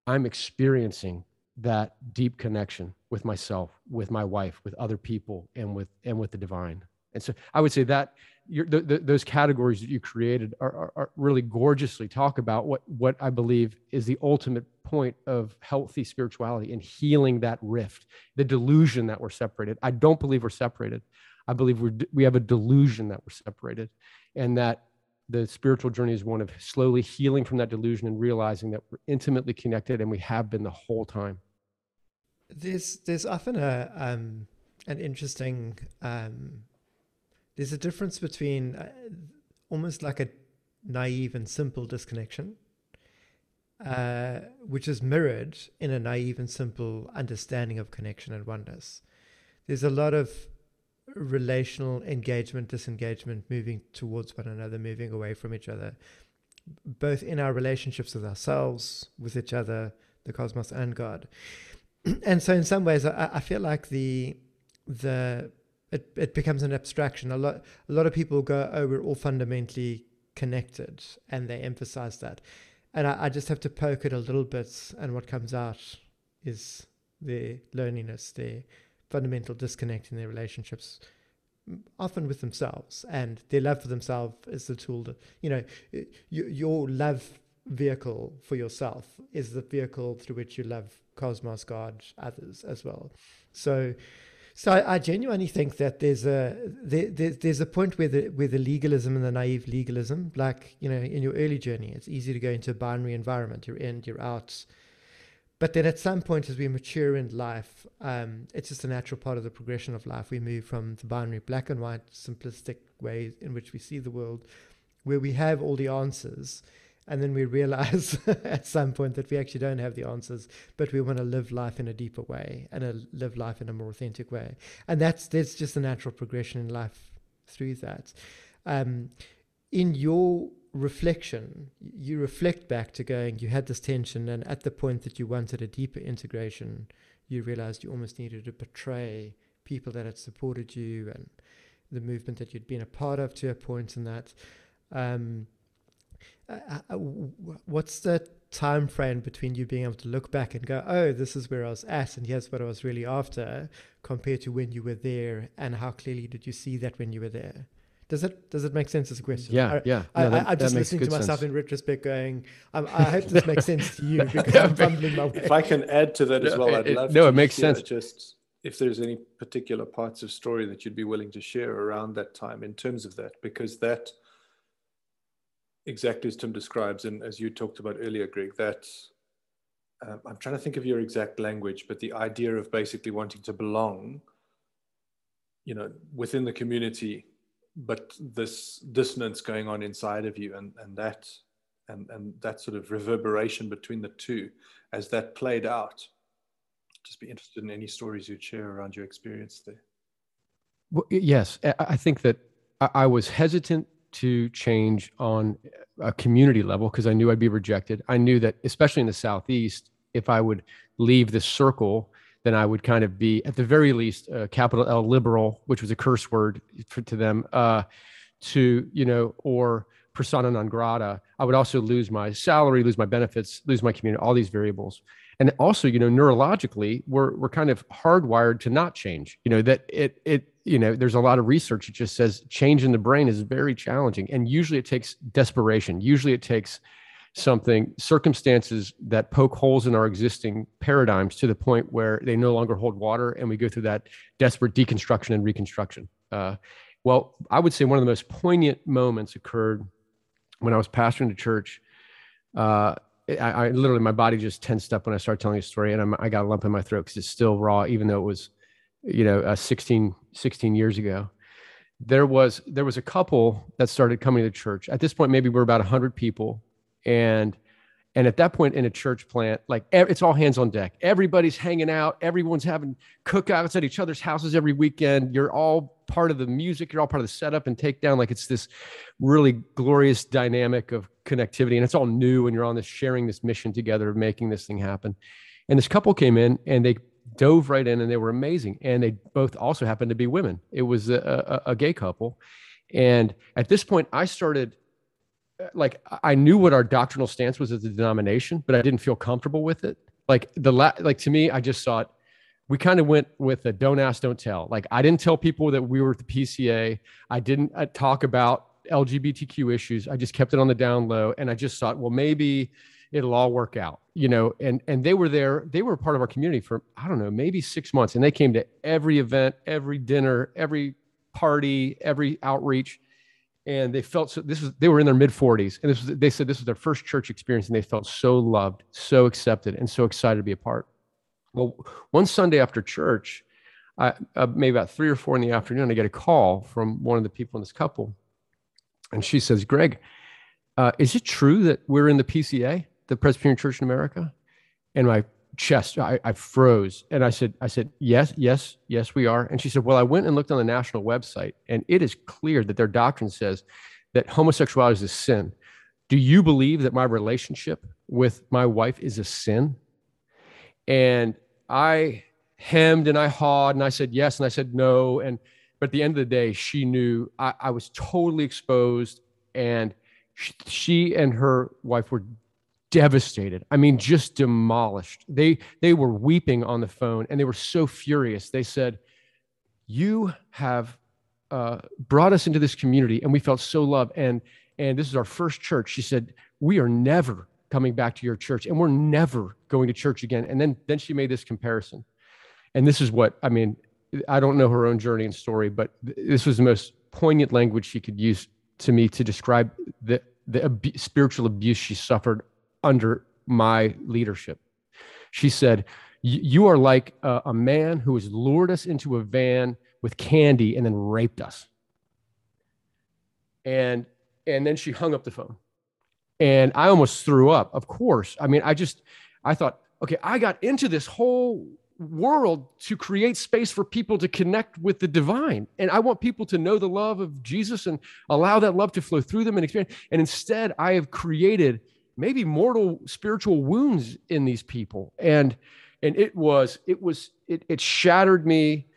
I'm experiencing that deep connection with myself, with my wife, with other people, and with and with the divine. And so I would say that the, the, those categories that you created are, are, are, really gorgeously talk about what what I believe is the ultimate point of healthy spirituality and healing that rift, the delusion that we're separated. I don't believe we're separated. I believe we're we have a delusion that we're separated, and that the spiritual journey is one of slowly healing from that delusion and realizing that we're intimately connected and we have been the whole time. There's there's often a um, an interesting um, there's a difference between uh, almost like a naive and simple disconnection, uh, which is mirrored in a naive and simple understanding of connection and oneness. There's a lot of relational engagement, disengagement, moving towards one another, moving away from each other, both in our relationships with ourselves, with each other, the cosmos, and God. and so, in some ways, I, I feel like the the it, it becomes an abstraction. A lot a lot of people go, oh, we're all fundamentally connected, and they emphasize that. And I, I just have to poke it a little bit, and what comes out is their loneliness, their fundamental disconnect in their relationships, often with themselves, and their love for themselves is the tool that you know, your love vehicle for yourself is the vehicle through which you love cosmos, God, others as well. So so I, I, genuinely think that there's a there, there, there's a point where the where the legalism and the naive legalism, like you know, in your early journey, it's easy to go into a binary environment. You're in, you're out. But then at some point, as we mature in life, um, it's just a natural part of the progression of life. We move from the binary black and white, simplistic way in which we see the world, where we have all the answers, and then we realize at some point that we actually don't have the answers but we want to live life in a deeper way and a, live life in a more authentic way. And that's that's just a natural progression in life through that. Um, in your reflection you reflect back to going you had this tension and at the point that you wanted a deeper integration you realized you almost needed to betray people that had supported you and the movement that you'd been a part of to a point in that. Um, uh, uh what's the time frame between you being able to look back and go, oh, this is where I was at, and here's what I was really after, compared to when you were there, and how clearly did you see that when you were there? Does it does it make sense as a question? Yeah, I, yeah. No, I, am just listening to myself sense. in retrospect, going, um, I hope this makes sense to you because I'm fumbling my way. If I can add to that as well, I'd love. It, no, it makes sense. Just if there's any particular parts of story that you'd be willing to share around that time in terms of that, because that exactly as Tim describes, and as you talked about earlier, Greg, that uh, I'm trying to think of your exact language, but the idea of basically wanting to belong, you know, within the community, but this dissonance going on inside of you, and and that and and that sort of reverberation between the two, as that played out. Just be interested in any stories you'd share around your experience there. Well, yes, I think that I was hesitant to change on a community level because I knew I'd be rejected. I knew that, especially in the Southeast, if I would leave this circle, then I would kind of be, at the very least, a capital L liberal, which was a curse word for, to them, uh, to, you know, or persona non grata. I would also lose my salary, lose my benefits, lose my community, all these variables. And also, you know, neurologically, we're, we're kind of hardwired to not change, you know, that it, it, you know there's a lot of research that just says change in the brain is very challenging. And usually it takes desperation. Usually it takes something circumstances that poke holes in our existing paradigms to the point where they no longer hold water and we go through that desperate deconstruction and reconstruction. Uh, well i would say one of the most poignant moments occurred when i was pastoring the church uh, I, I, literally my body just tensed up when i started telling a story and I'm, i got a lump in my throat because it's still raw even though it was you know, uh, 16, 16 years ago, there was there was a couple that started coming to church. At this point, maybe we're about hundred people, and and at that point in a church plant, like it's all hands on deck. Everybody's hanging out. Everyone's having cookouts at each other's houses every weekend. You're all part of the music. You're all part of the setup and takedown. Like it's this really glorious dynamic of connectivity, and it's all new. And you're on this sharing this mission together of making this thing happen. And this couple came in and they dove right in and they were amazing. And they both also happened to be women. It was a, a, a gay couple. And at this point, I started like I knew what our doctrinal stance was as a denomination, but I didn't feel comfortable with it. Like the la- like to me, I just saw it. We kind of went with a don't ask, don't tell. Like I didn't tell people that we were at the PCA. I didn't uh, talk about LGBTQ issues. I just kept it on the down low, and I just thought, well, maybe it'll all work out, you know. And and they were there. They were part of our community for I don't know, maybe six months, and they came to every event, every dinner, every party, every outreach and they felt so this was they were in their mid 40s and this was they said this was their first church experience and they felt so loved so accepted and so excited to be a part well one sunday after church I, uh, maybe about three or four in the afternoon i get a call from one of the people in this couple and she says greg uh, is it true that we're in the pca the presbyterian church in america? And my chest I, I froze. And i said i said yes yes yes we are. And she said well i went and looked on the national website and it is clear that their doctrine says that homosexuality is a sin. Do you believe that my relationship with my wife is a sin? And i hemmed and i hawed and i said yes and i said no and but at the end of the day she knew i, I was totally exposed and she, she and her wife were devastated. I mean, just demolished. They they were weeping on the phone and they were so furious. They said, "You have uh, brought us into this community, and we felt so loved. And and this is our first church." She said, "We are never coming back to your church, and we're never going to church again." And then then she made this comparison, and this is what I mean. I don't know her own journey and story, but this was the most poignant language she could use to me to describe the the ab- spiritual abuse she suffered under my leadership. She said, You are like a, a man who has lured us into a van with candy and then raped us. And and then she hung up the phone. And I almost threw up. Of course. I mean, I just I thought, okay, I got into this whole world to create space for people to connect with the divine. And I want people to know the love of Jesus and allow that love to flow through them and experience. And instead, I have created maybe mortal spiritual wounds in these people and and it was it was it, it shattered me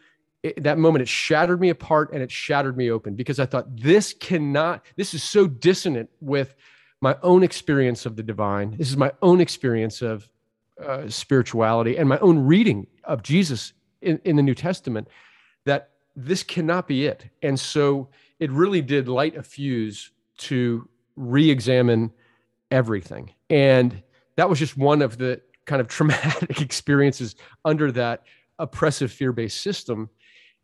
it, that moment it shattered me apart and it shattered me open because i thought this cannot this is so dissonant with my own experience of the divine this is my own experience of uh, spirituality and my own reading of jesus in, in the new testament that this cannot be it and so it really did light a fuse to re-examine everything. And that was just one of the kind of traumatic experiences under that oppressive fear-based system.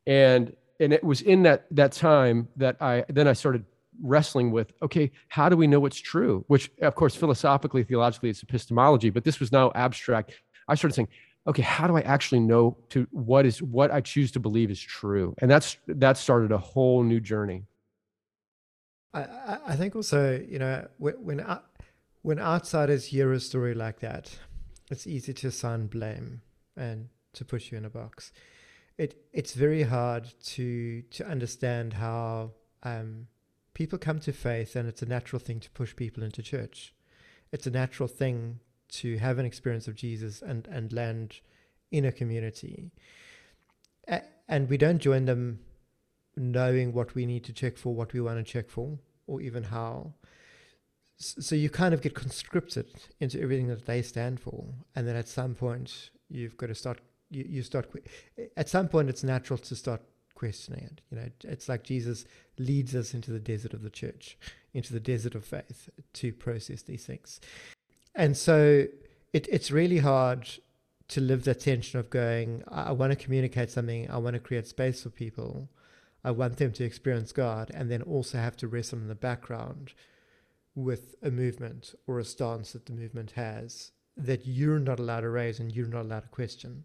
And and it was in that that time that I then I started wrestling with okay how do we know what's true? Which of course philosophically theologically it's epistemology but this was now abstract. I started saying okay how do i actually know to what is what i choose to believe is true? And that's that started a whole new journey. I i think also you know when I, when outsiders hear a story like that, it's easy to assign blame and to put you in a box. It it's very hard to to understand how um, people come to faith, and it's a natural thing to push people into church. It's a natural thing to have an experience of Jesus and and land in a community. A- and we don't join them knowing what we need to check for, what we want to check for, or even how so you kind of get conscripted into everything that they stand for and then at some point you've got to start you, you start at some point it's natural to start questioning it you know it's like jesus leads us into the desert of the church into the desert of faith to process these things and so it, it's really hard to live the tension of going I, I want to communicate something i want to create space for people i want them to experience god and then also have to wrestle in the background with a movement or a stance that the movement has that you're not allowed to raise and you're not allowed to question.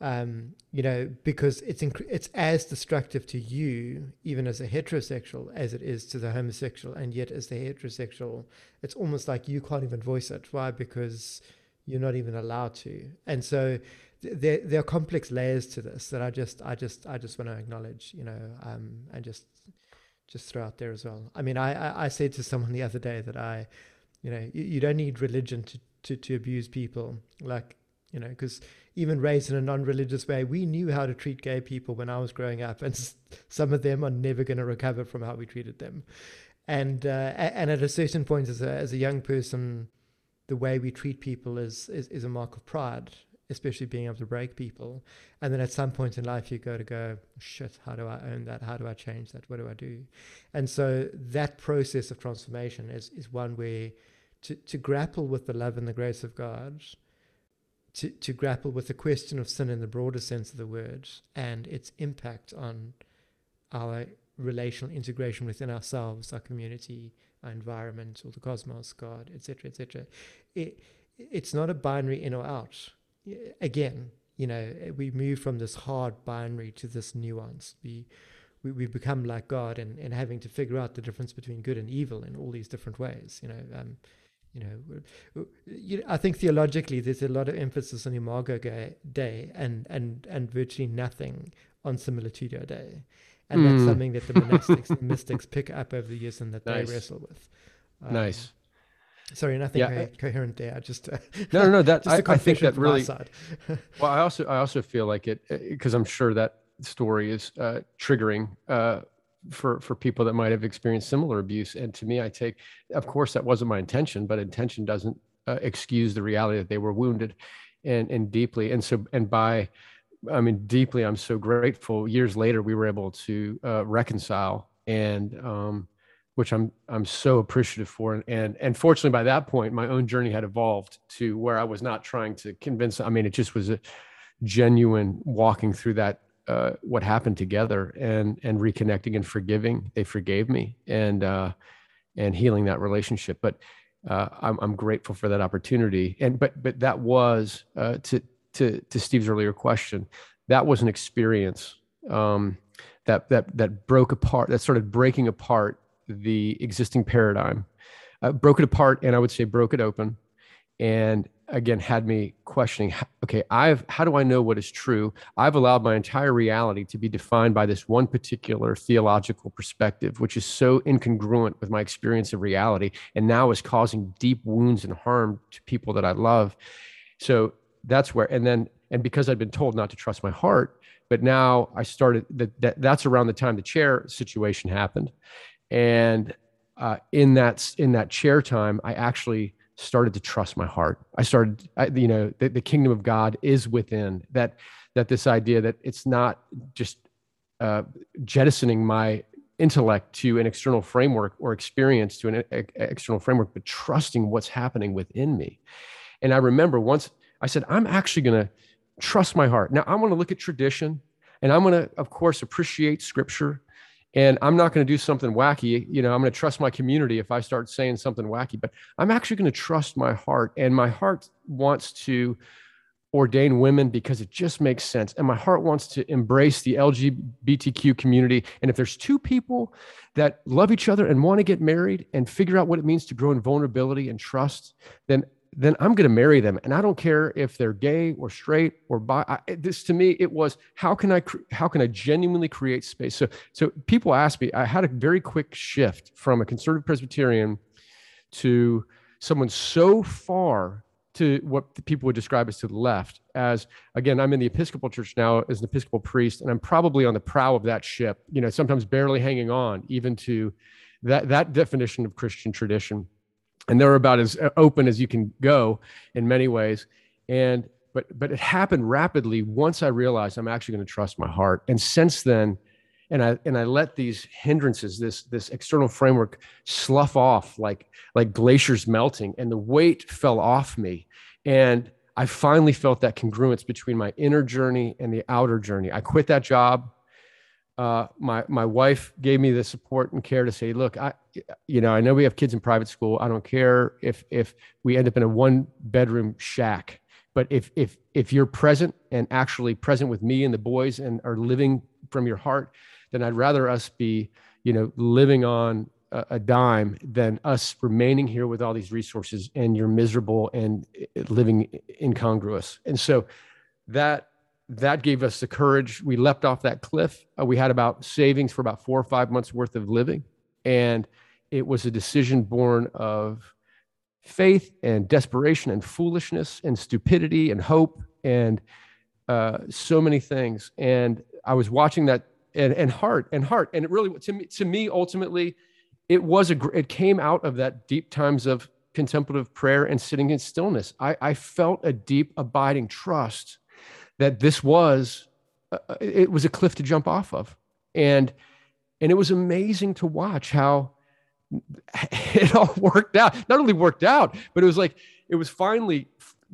Um, you know, because it's it's as destructive to you, even as a heterosexual, as it is to the homosexual, and yet as the heterosexual, it's almost like you can't even voice it. Why? Because you're not even allowed to. And so th- there there are complex layers to this that I just I just I just want to acknowledge, you know, um, and just just throw out there as well. I mean, I, I, I said to someone the other day that I, you know, you, you don't need religion to, to, to abuse people. Like, you know, because even raised in a non-religious way, we knew how to treat gay people when I was growing up, and some of them are never going to recover from how we treated them. and uh, and at a certain point, as a as a young person, the way we treat people is, is is a mark of pride, especially being able to break people. And then at some point in life, you go to go, shit, how do I own that? How do I change that? What do I do? And so that process of transformation is is one where to to grapple with the love and the grace of God. To, to grapple with the question of sin in the broader sense of the word and its impact on our relational integration within ourselves, our community, our environment, or the cosmos, God, etc., etc. It, it's not a binary in or out. Again, you know, we move from this hard binary to this nuance. We we, we become like God and, and having to figure out the difference between good and evil in all these different ways. You know, um, you know, you I think theologically there's a lot of emphasis on Imago Dei and and and virtually nothing on Similitudo Dei, and mm. that's hmm. something that the monastics and mystics pick up over the years and that nice. they wrestle with. Um, nice. Sorry, nothing yeah. co- coherent there. I just uh, no, no, no. That I, I, think that really. well, I also I also feel like it because uh, I'm sure that story is uh, triggering uh, for for people that might have experienced similar abuse. And to me, I take, of course, that wasn't my intention, but intention doesn't uh, excuse the reality that they were wounded, and and deeply. And so, and by I mean, deeply, I'm so grateful. Years later, we were able to uh, reconcile, and um, which I'm I'm so appreciative for. And, and and fortunately, by that point, my own journey had evolved to where I was not trying to convince. I mean, it just was a genuine walking through that uh, what happened together and and reconnecting and forgiving. They forgave me and uh, and healing that relationship. But uh, I'm I'm grateful for that opportunity. And but but that was uh, to to to Steve's earlier question, that was an experience um, that that that broke apart, that started breaking apart the existing paradigm, uh, broke it apart, and I would say broke it open, and again had me questioning. Okay, I've how do I know what is true? I've allowed my entire reality to be defined by this one particular theological perspective, which is so incongruent with my experience of reality, and now is causing deep wounds and harm to people that I love. So that's where and then and because i'd been told not to trust my heart but now i started that, that that's around the time the chair situation happened and uh, in that in that chair time i actually started to trust my heart i started I, you know the, the kingdom of god is within that that this idea that it's not just uh, jettisoning my intellect to an external framework or experience to an a, external framework but trusting what's happening within me and i remember once I said, I'm actually going to trust my heart. Now, I'm going to look at tradition and I'm going to, of course, appreciate scripture. And I'm not going to do something wacky. You know, I'm going to trust my community if I start saying something wacky, but I'm actually going to trust my heart. And my heart wants to ordain women because it just makes sense. And my heart wants to embrace the LGBTQ community. And if there's two people that love each other and want to get married and figure out what it means to grow in vulnerability and trust, then then I'm going to marry them. And I don't care if they're gay or straight or bi. I, this to me, it was how can I how can I genuinely create space? So so people ask me. I had a very quick shift from a conservative Presbyterian to someone so far to what people would describe as to the left. As again, I'm in the Episcopal Church now as an Episcopal priest, and I'm probably on the prow of that ship. You know, sometimes barely hanging on, even to that that definition of Christian tradition and they're about as uh, open as you can go in many ways. And but but it happened rapidly once i realized i'm actually going to trust my heart. And since then and i and i let these hindrances this this external framework slough off like like glaciers melting. And the weight fell off me. And i finally felt that congruence between my inner journey and the outer journey. I quit that job uh, my my wife gave me the support and care to say, look, I, you know, I know we have kids in private school. I don't care if if we end up in a one bedroom shack, but if if if you're present and actually present with me and the boys and are living from your heart, then I'd rather us be, you know, living on a, a dime than us remaining here with all these resources and you're miserable and eh, living incongruous. And so that that gave us the courage. We leapt off that cliff. Uh, we had about savings for about four or five months worth of living. And it was a decision born of faith and desperation and foolishness and stupidity and hope and uh, so many things. And I was watching that and, and heart and heart. And it really, to me, to me, ultimately, it was a it came out of that deep times of contemplative prayer and sitting in stillness. I, I felt a deep abiding trust that this was uh, it was a cliff to jump off of, and and it was amazing to watch how it all worked out. Not only worked out, but it was like it was finally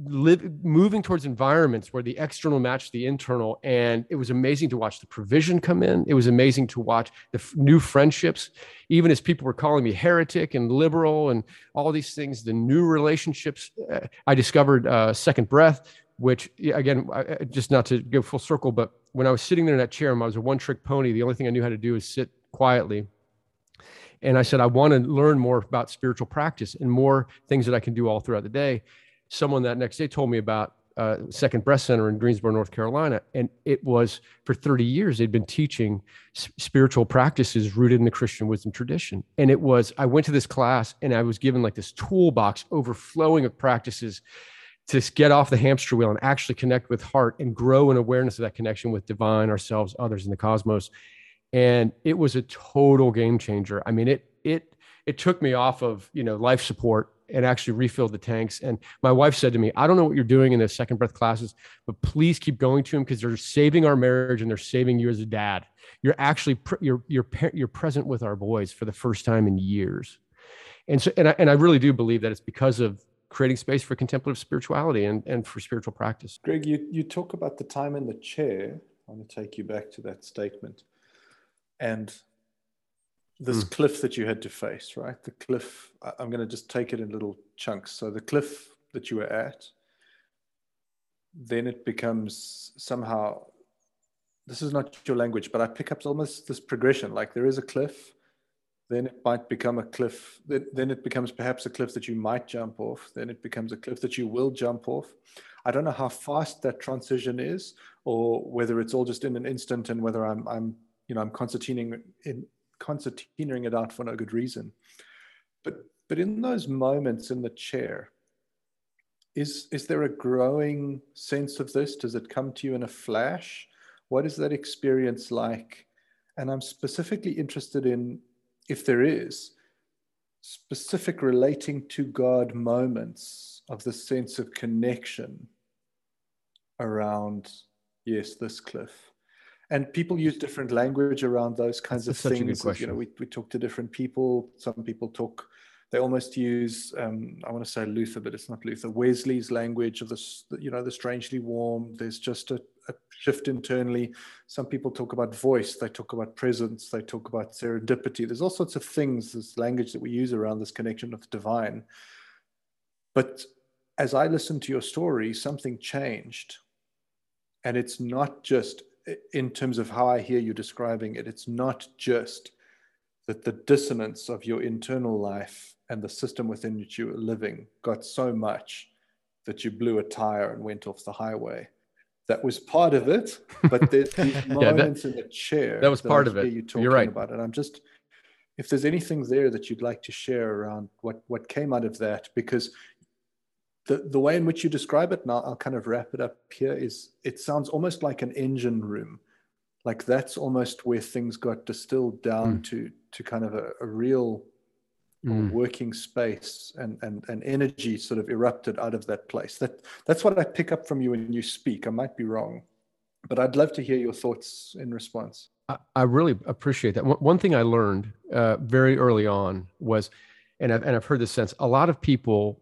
live, moving towards environments where the external matched the internal. And it was amazing to watch the provision come in. It was amazing to watch the f- new friendships, even as people were calling me heretic and liberal and all these things, the new relationships. Uh, I discovered uh, Second Breath, which, again, I, just not to go full circle, but when I was sitting there in that chair, I was a one trick pony. The only thing I knew how to do is sit quietly. And I said, I want to learn more about spiritual practice and more things that I can do all throughout the day someone that next day told me about uh, Second Breath Center in Greensboro, North Carolina, and it was for 30 years they'd been teaching s- spiritual practices rooted in the Christian wisdom tradition. And it was I went to this class and I was given like this toolbox overflowing of practices to get off the hamster wheel and actually connect with heart and grow an awareness of that connection with divine, ourselves, others, in the cosmos. And it was a total game changer. I mean, it it it took me off of you know life support and actually refilled the tanks. And my wife said to me, I don't know what you're doing in the second breath classes, but please keep going to them because they're saving our marriage and they're saving you as a dad. You're actually, you're, you're, you're present with our boys for the first time in years. And so, and I, and I really do believe that it's because of creating space for contemplative spirituality and, and for spiritual practice. Greg, you, you talk about the time in the chair. I want to take you back to that statement. And this mm. cliff that you had to face, right? The cliff, I'm going to just take it in little chunks. So the cliff that you were at, then it becomes somehow, this is not your language, but I pick up almost this progression. Like there is a cliff, then it might become a cliff, then it becomes perhaps a cliff that you might jump off, then it becomes a cliff that you will jump off. I don't know how fast that transition is, or whether it's all just in an instant, and whether I'm, I'm, you know, I'm concertining in concertinaing it out for no good reason. But but in those moments in the chair, is is there a growing sense of this? Does it come to you in a flash? What is that experience like? And I'm specifically interested in if there is specific relating to God moments of the sense of connection around, yes, this cliff and people use different language around those kinds That's of things. You know, we, we talk to different people. Some people talk, they almost use, um, I want to say Luther, but it's not Luther, Wesley's language of this, you know, the strangely warm. There's just a, a shift internally. Some people talk about voice, they talk about presence, they talk about serendipity. There's all sorts of things, this language that we use around this connection with the divine. But as I listened to your story, something changed. And it's not just in terms of how I hear you describing it, it's not just that the dissonance of your internal life and the system within which you were living got so much that you blew a tire and went off the highway. That was part of it, but there's these moments yeah, that, in the chair. That was part of it. You You're right about it. I'm just, if there's anything there that you'd like to share around what what came out of that, because the, the way in which you describe it, now I'll kind of wrap it up here, is it sounds almost like an engine room. Like that's almost where things got distilled down mm. to to kind of a, a real mm. working space and, and, and energy sort of erupted out of that place. That that's what I pick up from you when you speak. I might be wrong, but I'd love to hear your thoughts in response. I, I really appreciate that. One, one thing I learned uh, very early on was, and I've, and I've heard this sense, a lot of people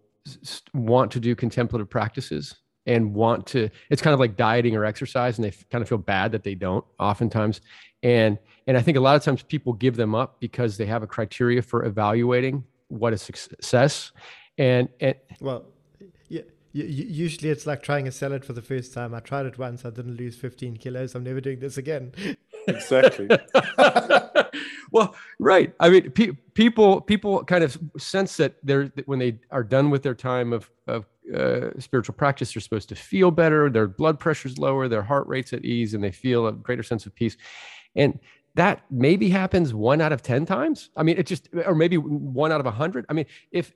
want to do contemplative practices and want to it's kind of like dieting or exercise and they kind of feel bad that they don't oftentimes. And and i think a lot of times people give them up because they have a criteria for evaluating what is success and and well yeah usually it's like trying a salad for the first time. I tried it once i didn't lose 15 kilos. I'm never doing this again. Exactly. Well right. I mean pe- people people kind of sense that they're when they are done with their time of of uh, spiritual practice they're supposed to feel better their blood pressure's lower their heart rate's at ease and they feel a greater sense of peace. And that maybe happens one out of 10 times. I mean it just or maybe one out of a hundred. I mean if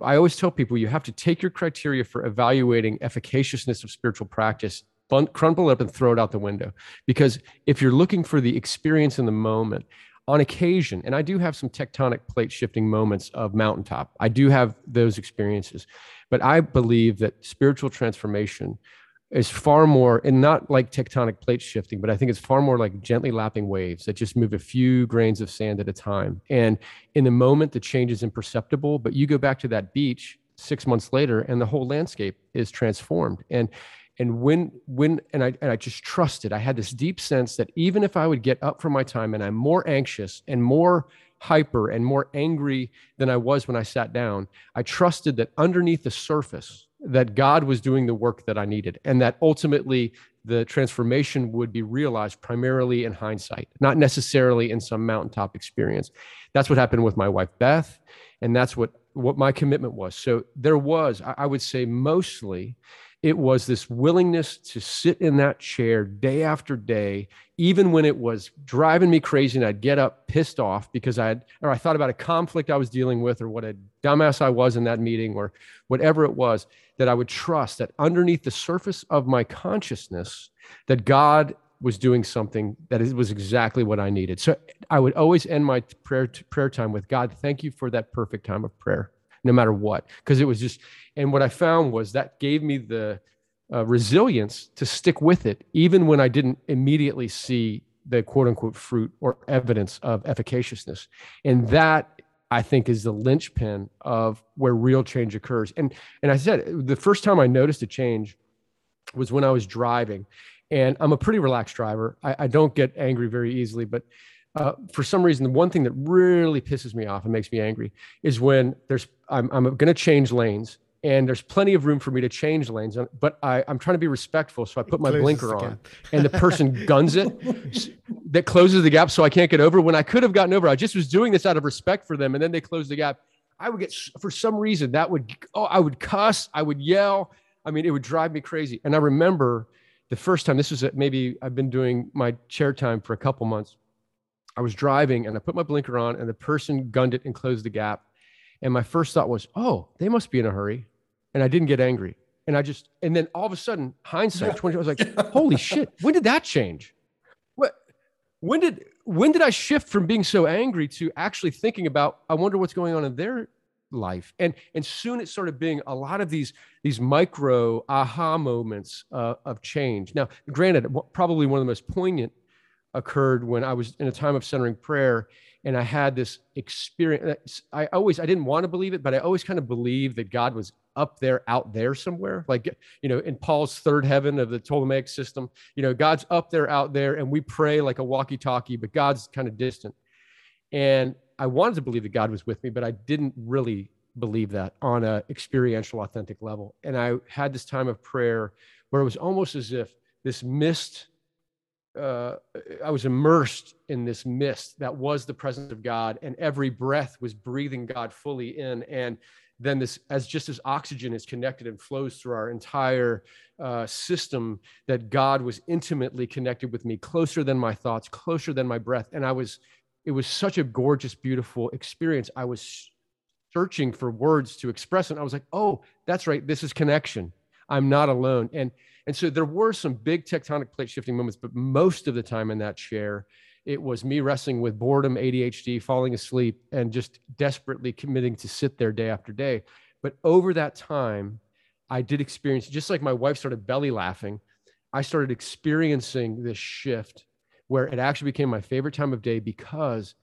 I always tell people you have to take your criteria for evaluating efficaciousness of spiritual practice crumple it up and throw it out the window. Because if you're looking for the experience in the moment, on occasion, and I do have some tectonic plate shifting moments of mountaintop. I do have those experiences, but I believe that spiritual transformation is far more, and not like tectonic plate shifting, but I think it's far more like gently lapping waves that just move a few grains of sand at a time. And in the moment, the change is imperceptible, but you go back to that beach six months later, and the whole landscape is transformed. And and when when and I and I just trusted. I had this deep sense that even if I would get up from my time and I'm more anxious and more hyper and more angry than I was when I sat down, I trusted that underneath the surface that God was doing the work that I needed and that ultimately the transformation would be realized primarily in hindsight, not necessarily in some mountaintop experience. That's what happened with my wife Beth and that's what what my commitment was. So there was I would say mostly it was this willingness to sit in that chair day after day, even when it was driving me crazy and I'd get up pissed off because I had, or I thought about a conflict I was dealing with or what a dumbass I was in that meeting or whatever it was, that I would trust that underneath the surface of my consciousness, that God was doing something that it was exactly what I needed. So I would always end my prayer, prayer time with God, thank you for that perfect time of prayer no matter what. Because it was just, and what I found was that gave me the uh, resilience to stick with it, even when I didn't immediately see the quote unquote fruit or evidence of efficaciousness. And that I think is the linchpin of where real change occurs. And and I said the first time I noticed a change was when I was driving. And I'm a pretty relaxed driver. I, I don't get angry very easily, but uh, for some reason, the one thing that really pisses me off and makes me angry is when there's I'm, I'm going to change lanes and there's plenty of room for me to change lanes, but I, I'm trying to be respectful, so I put my blinker on, and the person guns it that closes the gap, so I can't get over. When I could have gotten over, I just was doing this out of respect for them, and then they close the gap. I would get for some reason that would oh I would cuss, I would yell. I mean, it would drive me crazy. And I remember the first time this was maybe I've been doing my chair time for a couple months I was driving and I put my blinker on and the person gunned it and closed the gap. And my first thought was, oh, they must be in a hurry. And I didn't get angry. And I just, and then all of a sudden, hindsight, 20, I was like, holy shit, when did that change? What, when did, when did I shift from being so angry to actually thinking about, I wonder what's going on in their life? And, and soon it started being a lot of these, these micro aha moments uh, of change. Now, granted, probably one of the most poignant occurred when I was in a time of centering prayer and I had this experience. I always, I didn't want to believe it, but I always kind of believed that God was up there, out there somewhere. Like, you know, in Paul's third heaven of the Ptolemaic system, you know, God's up there, out there, and we pray like a walkie talkie, but God's kind of distant. And I wanted to believe that God was with me, but I didn't really believe that on a experiential, authentic level. And I had this time of prayer where it was almost as if this mist uh, I was immersed in this mist that was the presence of God, and every breath was breathing God fully in. And then this, as just as oxygen is connected and flows through our entire uh, system, that God was intimately connected with me, closer than my thoughts, closer than my breath. And I was, it was such a gorgeous, beautiful experience. I was searching for words to express it. I was like, oh, that's right. This is connection. I'm not alone. And and so there were some big tectonic plate shifting moments, but most of the time in that chair, it was me wrestling with boredom, ADHD, falling asleep, and just desperately committing to sit there day after day. But over that time, I did experience, just like my wife started belly laughing, I started experiencing this shift where it actually became my favorite time of day because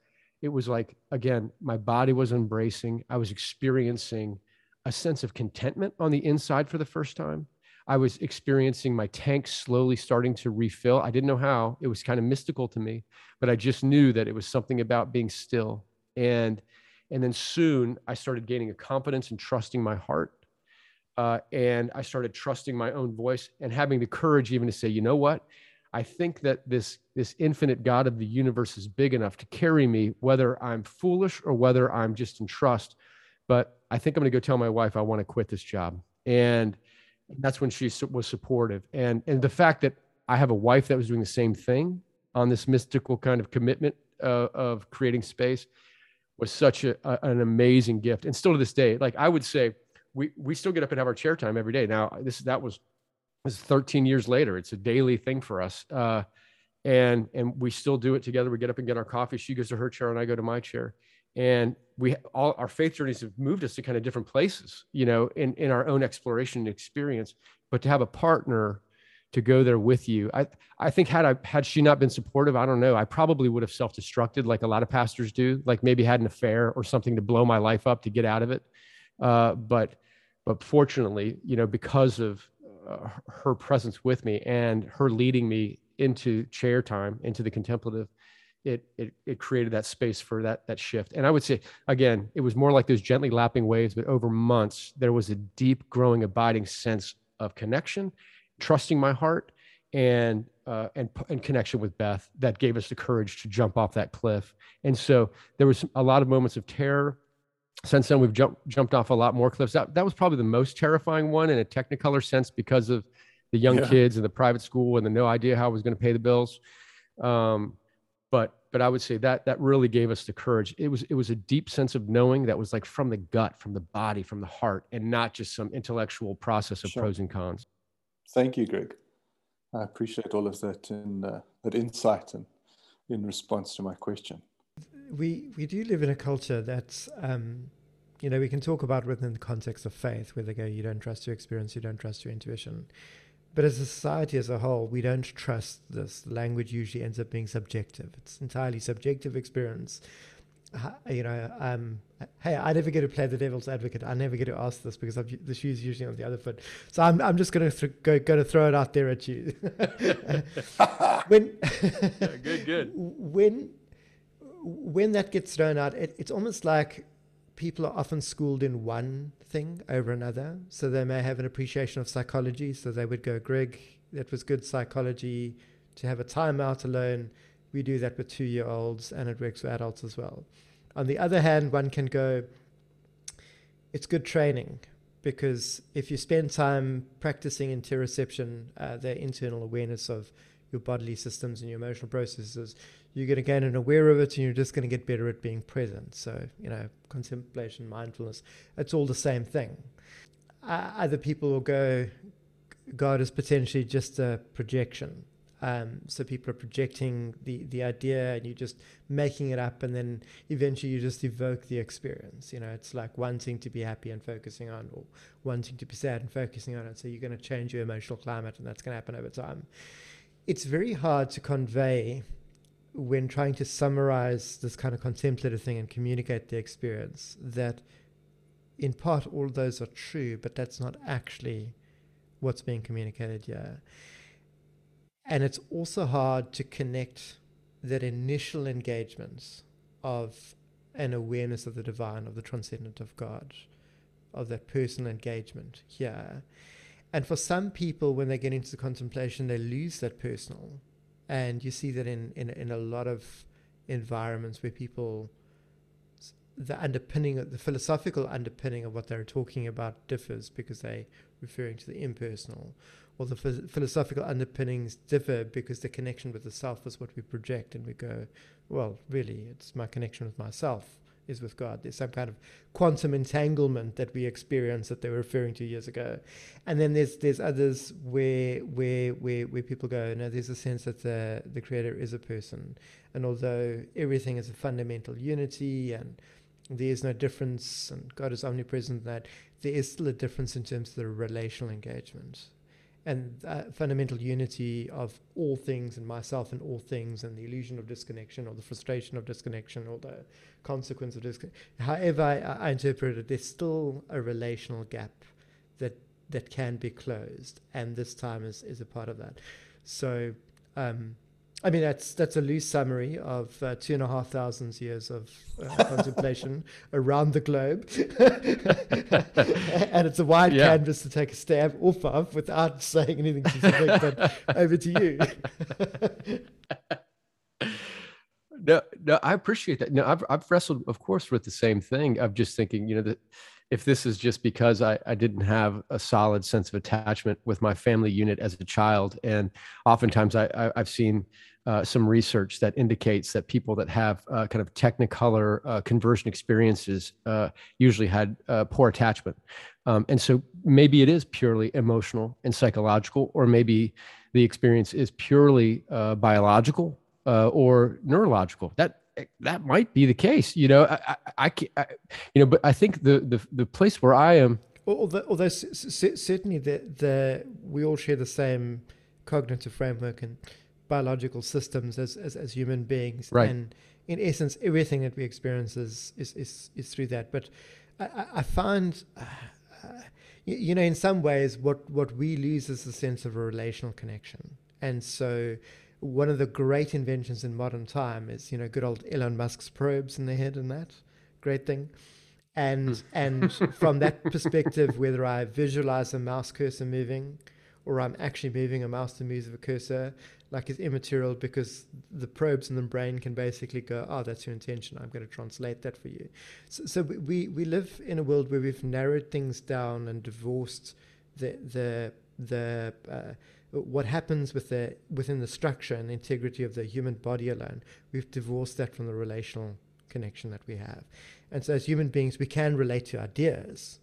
it was like, again, my body was embracing, I was experiencing a sense of contentment on the inside for the first time. I was experiencing my tank slowly starting to refill. I didn't know how. It was kind of mystical to me, but I just knew that it was something about being still. And and then soon I started gaining a confidence and trusting my heart. Uh, and I started trusting my own voice and having the courage even to say, you know what? I think that this this infinite God of the universe is big enough to carry me, whether I'm foolish or whether I'm just in trust. But I think I'm going to go tell my wife I want to quit this job. And that's when she was supportive and and the fact that i have a wife that was doing the same thing on this mystical kind of commitment uh, of creating space was such a, a, an amazing gift and still to this day like i would say we we still get up and have our chair time every day now this that was this 13 years later it's a daily thing for us uh, and and we still do it together. We get up and get our coffee. She goes to her chair, and I go to my chair. And we all our faith journeys have moved us to kind of different places, you know, in in our own exploration and experience. But to have a partner to go there with you. I I think had I had she not been supportive, I don't know, I probably would have self-destructed like a lot of pastors do, like maybe had an affair or something to blow my life up to get out of it. Uh, but but fortunately, you know, because of uh, her presence with me and her leading me into chair time, into the contemplative, it, it it created that space for that that shift. And I would say again, it was more like those gently lapping waves, but over months there was a deep, growing, abiding sense of connection trusting my heart and uh, and and connection with Beth that gave us the courage to jump off that cliff. And so there was a lot of moments of terror. Since then, we've jumped jumped off a lot more cliffs. That that was probably the most terrifying one in a technicolor sense because of the young yeah. kids and the private school and the no idea how I was going to pay the bills. Um, but but I would say that that really gave us the courage. It was it was a deep sense of knowing that was like from the gut, from the body, from the heart, and not just some intellectual process of sure. pros and cons. Thank you, Greg. I appreciate all of that and uh, that insight and in response to my question. We we do live in a culture that's um, you know we can talk about within the context of faith, where they go, you don't trust your experience, you don't trust your intuition. But as a society as a whole, we don't trust this. Language usually ends up being subjective. It's entirely subjective experience you know, um, hey, I never get to play the devil's advocate. I never get to ask this because I've, the shoe's usually on the other foot. So I'm, I'm just going to th- go, go to throw it out there at you. when yeah, good, good. When when that gets thrown out, it, it's almost like people are often schooled in one thing over another. So they may have an appreciation of psychology. So they would go, Greg, that was good psychology to have a time out alone we do that with two year olds and it works for adults as well. On the other hand, one can go, it's good training because if you spend time practicing interoception, uh, the internal awareness of your bodily systems and your emotional processes, you're going to gain an aware of it and you're just going to get better at being present. So, you know, contemplation, mindfulness, it's all the same thing. Uh, other people will go, God is potentially just a projection. Um, so people are projecting the, the idea and you're just making it up and then eventually you just evoke the experience. You know, it's like wanting to be happy and focusing on or wanting to be sad and focusing on it. So you're going to change your emotional climate and that's going to happen over time. It's very hard to convey when trying to summarize this kind of contemplative thing and communicate the experience that in part all those are true, but that's not actually what's being communicated here. And it's also hard to connect that initial engagement of an awareness of the divine, of the transcendent of God, of that personal engagement here. And for some people, when they get into the contemplation, they lose that personal. And you see that in, in, in a lot of environments where people, the underpinning, the philosophical underpinning of what they're talking about differs because they're referring to the impersonal. Or the philosophical underpinnings differ because the connection with the self is what we project and we go, well, really, it's my connection with myself is with God. There's some kind of quantum entanglement that we experience that they were referring to years ago. And then there's there's others where where where where people go, no, there's a sense that the the creator is a person. And although everything is a fundamental unity and there is no difference and God is omnipresent that there is still a difference in terms of the relational engagement and fundamental unity of all things and myself and all things and the illusion of disconnection or the frustration of disconnection or the consequence of disconnection. However I, I interpret it, there's still a relational gap that that can be closed, and this time is, is a part of that. So um, I mean, that's that's a loose summary of uh, two and a half thousand years of uh, contemplation around the globe, and it's a wide yeah. canvas to take a stab off of without saying anything specific. but over to you. no, no, I appreciate that. No, I've I've wrestled, of course, with the same thing of just thinking, you know, that if this is just because I, I didn't have a solid sense of attachment with my family unit as a child, and oftentimes I, I have seen uh, some research that indicates that people that have uh, kind of technicolor uh, conversion experiences uh, usually had uh, poor attachment, um, and so maybe it is purely emotional and psychological, or maybe the experience is purely uh, biological or neurological. That that might be the case. You know, I, I, I, I, you know, but I think the the the place where I am, although, although certainly the the we all share the same cognitive framework and biological systems as as, as human beings, right. and in essence, everything that we experience is is is, is through that. But I, I find. Uh, you, you know, in some ways, what, what we lose is the sense of a relational connection. And so, one of the great inventions in modern time is, you know, good old Elon Musk's probes in the head and that great thing. And hmm. and from that perspective, whether I visualize a mouse cursor moving or I'm actually moving a mouse to move a cursor, like is immaterial because the probes in the brain can basically go, oh, that's your intention. I'm going to translate that for you. So, so we, we live in a world where we've narrowed things down and divorced the the the uh, what happens with the within the structure and integrity of the human body alone. We've divorced that from the relational connection that we have, and so as human beings, we can relate to ideas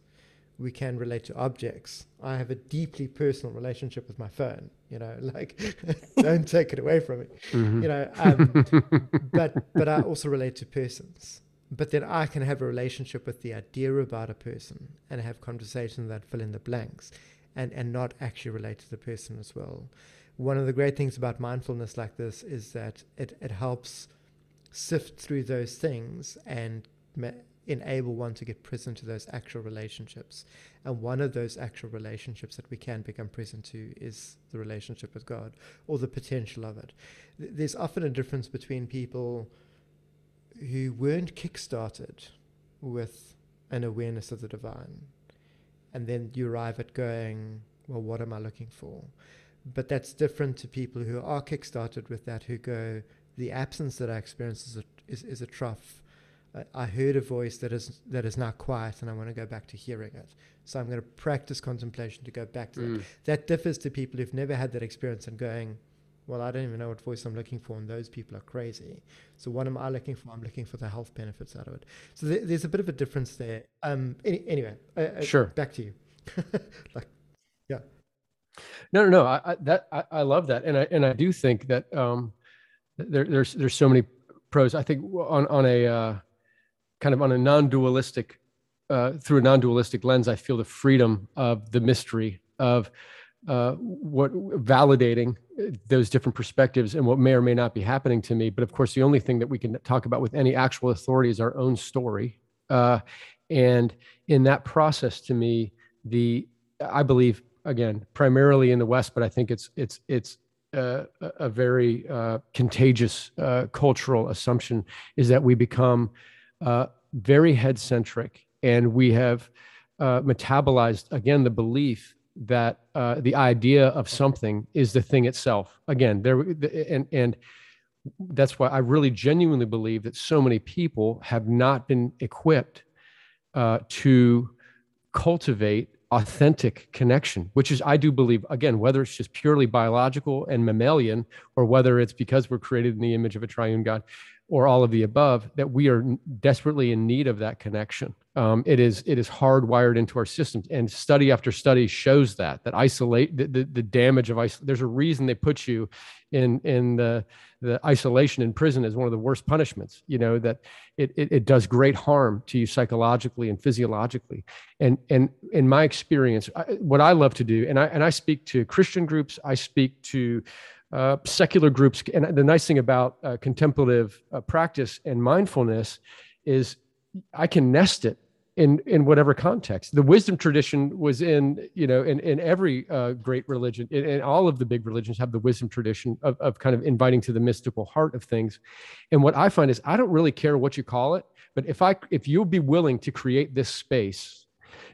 we can relate to objects. I have a deeply personal relationship with my phone. You know, like don't take it away from me. Mm-hmm. You know, um, but but I also relate to persons. But then I can have a relationship with the idea about a person and have conversations that fill in the blanks, and and not actually relate to the person as well. One of the great things about mindfulness like this is that it it helps sift through those things and enable one to get present to those actual relationships. And one of those actual relationships that we can become present to is the relationship with God or the potential of it. There's often a difference between people who weren't kickstarted with an awareness of the divine. And then you arrive at going, well, what am I looking for? But that's different to people who are kickstarted with that, who go, the absence that I experience is a, is, is a trough I heard a voice that is that is now quiet, and I want to go back to hearing it. So I'm going to practice contemplation to go back to mm. that. That differs to people who've never had that experience and going, well, I don't even know what voice I'm looking for, and those people are crazy. So what am I looking for? I'm looking for the health benefits out of it. So th- there's a bit of a difference there. Um, any, anyway, uh, uh, sure. Back to you. like, yeah. No, no, no. I, I that I, I, love that, and I and I do think that um, there, there's there's so many pros. I think on on a uh, kind of on a non-dualistic uh, through a non-dualistic lens i feel the freedom of the mystery of uh, what validating those different perspectives and what may or may not be happening to me. But of course the only thing that we can talk about with any actual authority is our own story. Uh, and in that process to me the i believe again primarily in the west but i think it's it's it's uh, a very uh, contagious uh, cultural assumption is that we become uh, very head centric, and we have uh, metabolized again the belief that uh, the idea of something is the thing itself. Again, there and and that's why I really genuinely believe that so many people have not been equipped uh, to cultivate authentic connection, which is, I do believe, again, whether it's just purely biological and mammalian, or whether it's because we're created in the image of a triune God, or all of the above that we are desperately in need of that connection. Um, it is it is hardwired into our systems and study after study shows that that isolate the, the, the damage of isolation there's a reason they put you in in the the isolation in prison is one of the worst punishments you know that it, it, it does great harm to you psychologically and physiologically. And and in my experience I, what i love to do and i and i speak to christian groups i speak to uh, secular groups. And the nice thing about uh, contemplative uh, practice and mindfulness is I can nest it in in whatever context. The wisdom tradition was in you know in in every uh, great religion, and all of the big religions have the wisdom tradition of of kind of inviting to the mystical heart of things. And what I find is I don't really care what you call it, but if I if you'll be willing to create this space,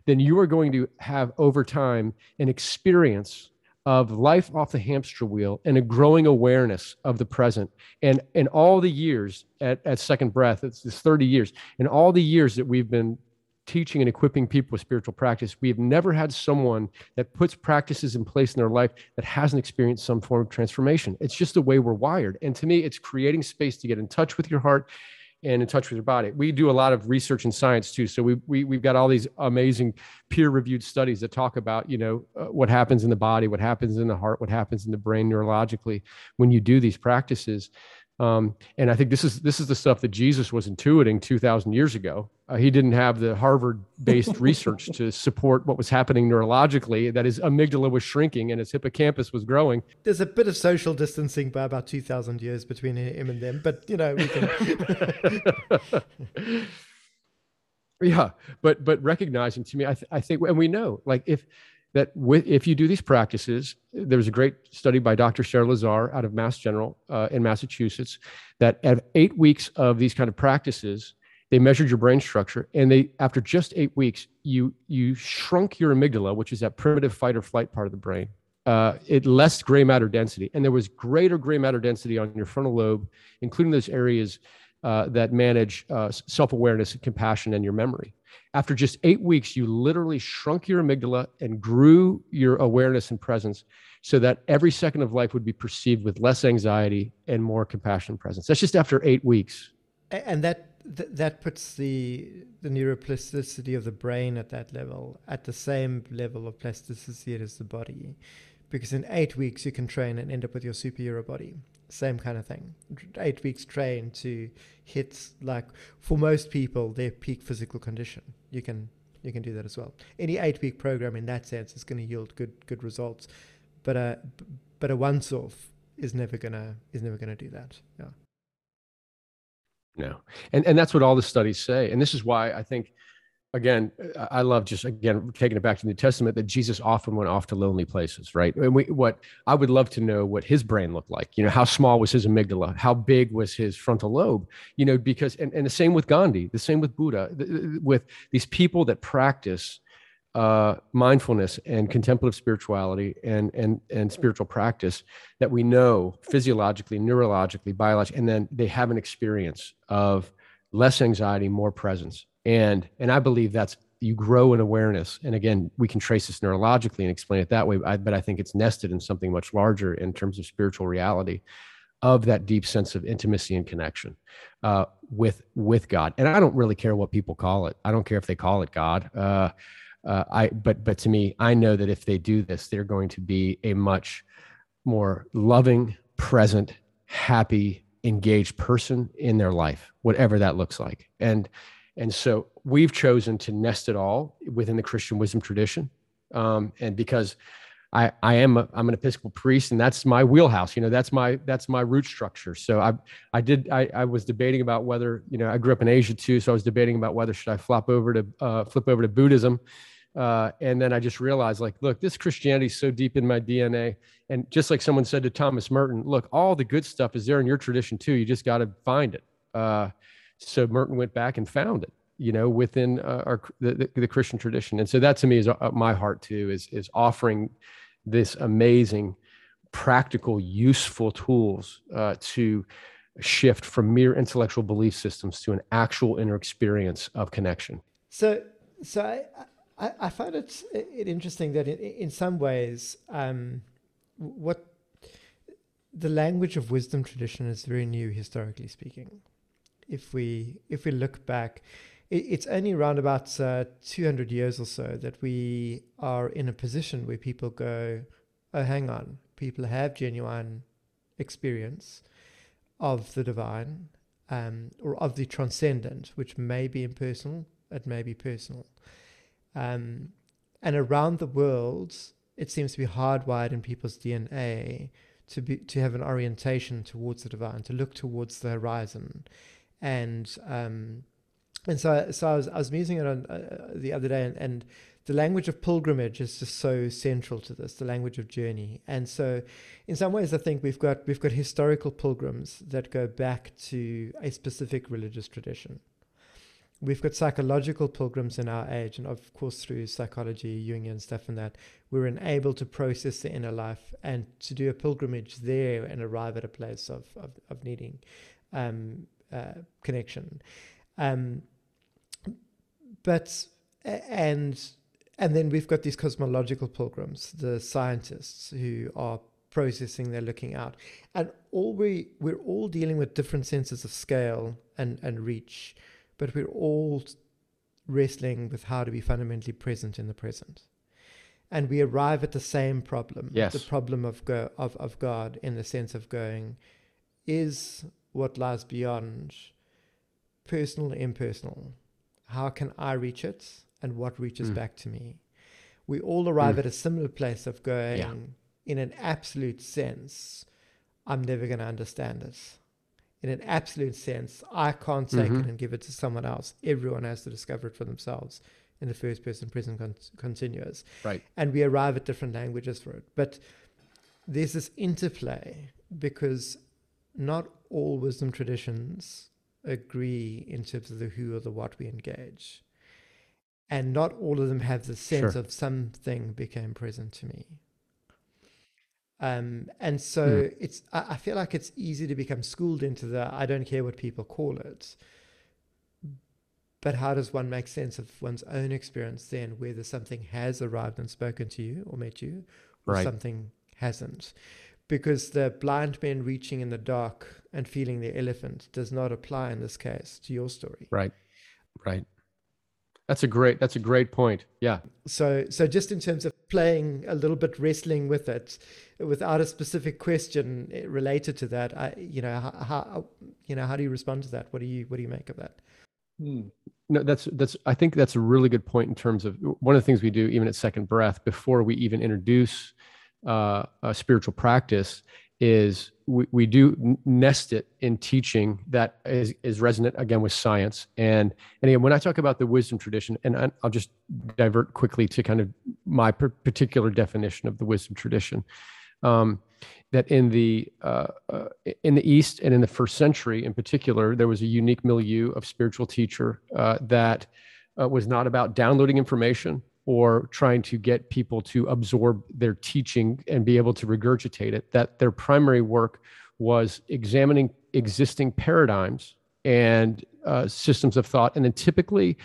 then you are going to have over time an experience of life off the hamster wheel and a growing awareness of the present. And in all the years at, at Second Breath, it's this 30 years, in all the years that we've been teaching and equipping people with spiritual practice, we have never had someone that puts practices in place in their life that hasn't experienced some form of transformation. It's just the way we're wired. And to me, it's creating space to get in touch with your heart and in touch with your body. We do a lot of research and science too. So we, we, we've got all these amazing peer reviewed studies that talk about, you know, uh, what happens in the body, what happens in the heart, what happens in the brain neurologically when you do these practices. Um, and I think this is this is the stuff that Jesus was intuiting 2,000 years ago. Uh, he didn't have the Harvard-based research to support what was happening neurologically. That his amygdala was shrinking and his hippocampus was growing. There's a bit of social distancing by about 2,000 years between him and them, but you know we can. yeah, but but recognizing to me, I, th- I think, and we know, like if that with, if you do these practices, there was a great study by Dr. Sarah Lazar out of Mass General uh, in Massachusetts that at eight weeks of these kind of practices, they measured your brain structure, and they after just eight weeks, you you shrunk your amygdala, which is that primitive fight or flight part of the brain. Uh, it less gray matter density, and there was greater gray matter density on your frontal lobe, including those areas uh, that manage uh, self awareness, and compassion, and your memory after just eight weeks, you literally shrunk your amygdala and grew your awareness and presence so that every second of life would be perceived with less anxiety and more compassion and presence. That's just after eight weeks. And that that puts the the neuroplasticity of the brain at that level, at the same level of plasticity as the body, because in eight weeks you can train and end up with your superhero body same kind of thing. Eight weeks train to hit like for most people their peak physical condition. You can you can do that as well. Any eight week program in that sense is going to yield good good results, but uh, a but a once off is never gonna is never gonna do that. Yeah. No, and and that's what all the studies say, and this is why I think again, I love just again taking it back to the New Testament that Jesus often went off to lonely places, right? And we, what I would love to know what his brain looked like. You know, how small was his amygdala? How big was his frontal lobe? You know, because and, and the same with Gandhi, the same with Buddha, with these people that practice uh, mindfulness and contemplative spirituality and and and spiritual practice that we know physiologically, neurologically, biologically, and then they have an experience of less anxiety, more presence and and i believe that's you grow in awareness. And again we can trace this neurologically and explain it that way but i think it's nested in something much larger in terms of spiritual reality of that deep sense of intimacy and connection uh, with with god. And i don't really care what people call it. I don't care if they call it god. Uh, uh, i but but to me i know that if they do this they're going to be a much more loving present happy engaged person in their life whatever that looks like. And and so we've chosen to nest it all within the Christian wisdom tradition. Um, and because I, I am a, I'm an Episcopal priest, and that's my wheelhouse. You know, that's my that's my root structure. So I I did I, I was debating about whether you know I grew up in Asia too, so I was debating about whether should I flop over to uh, flip over to Buddhism, uh, and then I just realized like, look, this Christianity is so deep in my DNA, and just like someone said to Thomas Merton, look, all the good stuff is there in your tradition too. You just got to find it. Uh, so Merton went back and found it, you know, within uh, our the, the, Christian tradition. And so that to me is uh, my heart too, is is offering this amazing, practical, useful tools uh, to shift from mere intellectual belief systems to an actual inner experience of connection. So, so I, I, I find it, it interesting that in, in some ways, um, what the language of wisdom tradition is very new historically speaking if we if we look back, it, it's only around about uh, 200 years or so that we are in a position where people go, oh, hang on, people have genuine experience of the divine um, or of the transcendent, which may be impersonal, it may be personal. Um, and around the world, it seems to be hardwired in people's DNA to be to have an orientation towards the divine, to look towards the horizon, and um, and so so I was I was musing it on uh, the other day, and, and the language of pilgrimage is just so central to this, the language of journey. And so, in some ways, I think we've got we've got historical pilgrims that go back to a specific religious tradition, we've got psychological pilgrims in our age, and of course through psychology, Jungian stuff, and that we're enabled to process the inner life and to do a pilgrimage there and arrive at a place of of, of needing um, uh, connection. Um, but and and then we've got these cosmological pilgrims, the scientists who are processing, they're looking out, and all we we're all dealing with different senses of scale and and reach but we're all wrestling with how to be fundamentally present in the present. And we arrive at the same problem, yes. the problem of, go, of, of God in the sense of going, is what lies beyond personal, and impersonal? How can I reach it? And what reaches mm. back to me? We all arrive mm. at a similar place of going, yeah. in an absolute sense, I'm never going to understand this. in an absolute sense, I can't take mm-hmm. it and give it to someone else. Everyone has to discover it for themselves in the first person present con- continuous. Right. And we arrive at different languages for it. But there's this interplay because not all wisdom traditions agree in terms of the who or the what we engage. And not all of them have the sense sure. of something became present to me. Um, and so mm. it's I, I, feel like it's easy to become schooled into the I don't care what people call it. But how does one make sense of one's own experience then, whether something has arrived and spoken to you or met you, or right. something hasn't? Because the blind men reaching in the dark and feeling the elephant does not apply in this case to your story. Right. Right. That's a great that's a great point. Yeah. So so just in terms of playing a little bit wrestling with it without a specific question related to that, I you know how, how you know how do you respond to that? What do you what do you make of that? Hmm. No, that's that's. I think that's a really good point in terms of one of the things we do, even at Second Breath, before we even introduce uh, a spiritual practice, is we, we do nest it in teaching that is, is resonant again with science. And, and again, when I talk about the wisdom tradition, and I, will just divert quickly to kind of my particular definition of the wisdom tradition, um, that in the uh, uh, in the East and in the first century in particular, there was a unique milieu of spiritual teacher uh, that uh, was not about downloading information or trying to get people to absorb their teaching and be able to regurgitate it, that their primary work was examining existing paradigms and uh, systems of thought. And then typically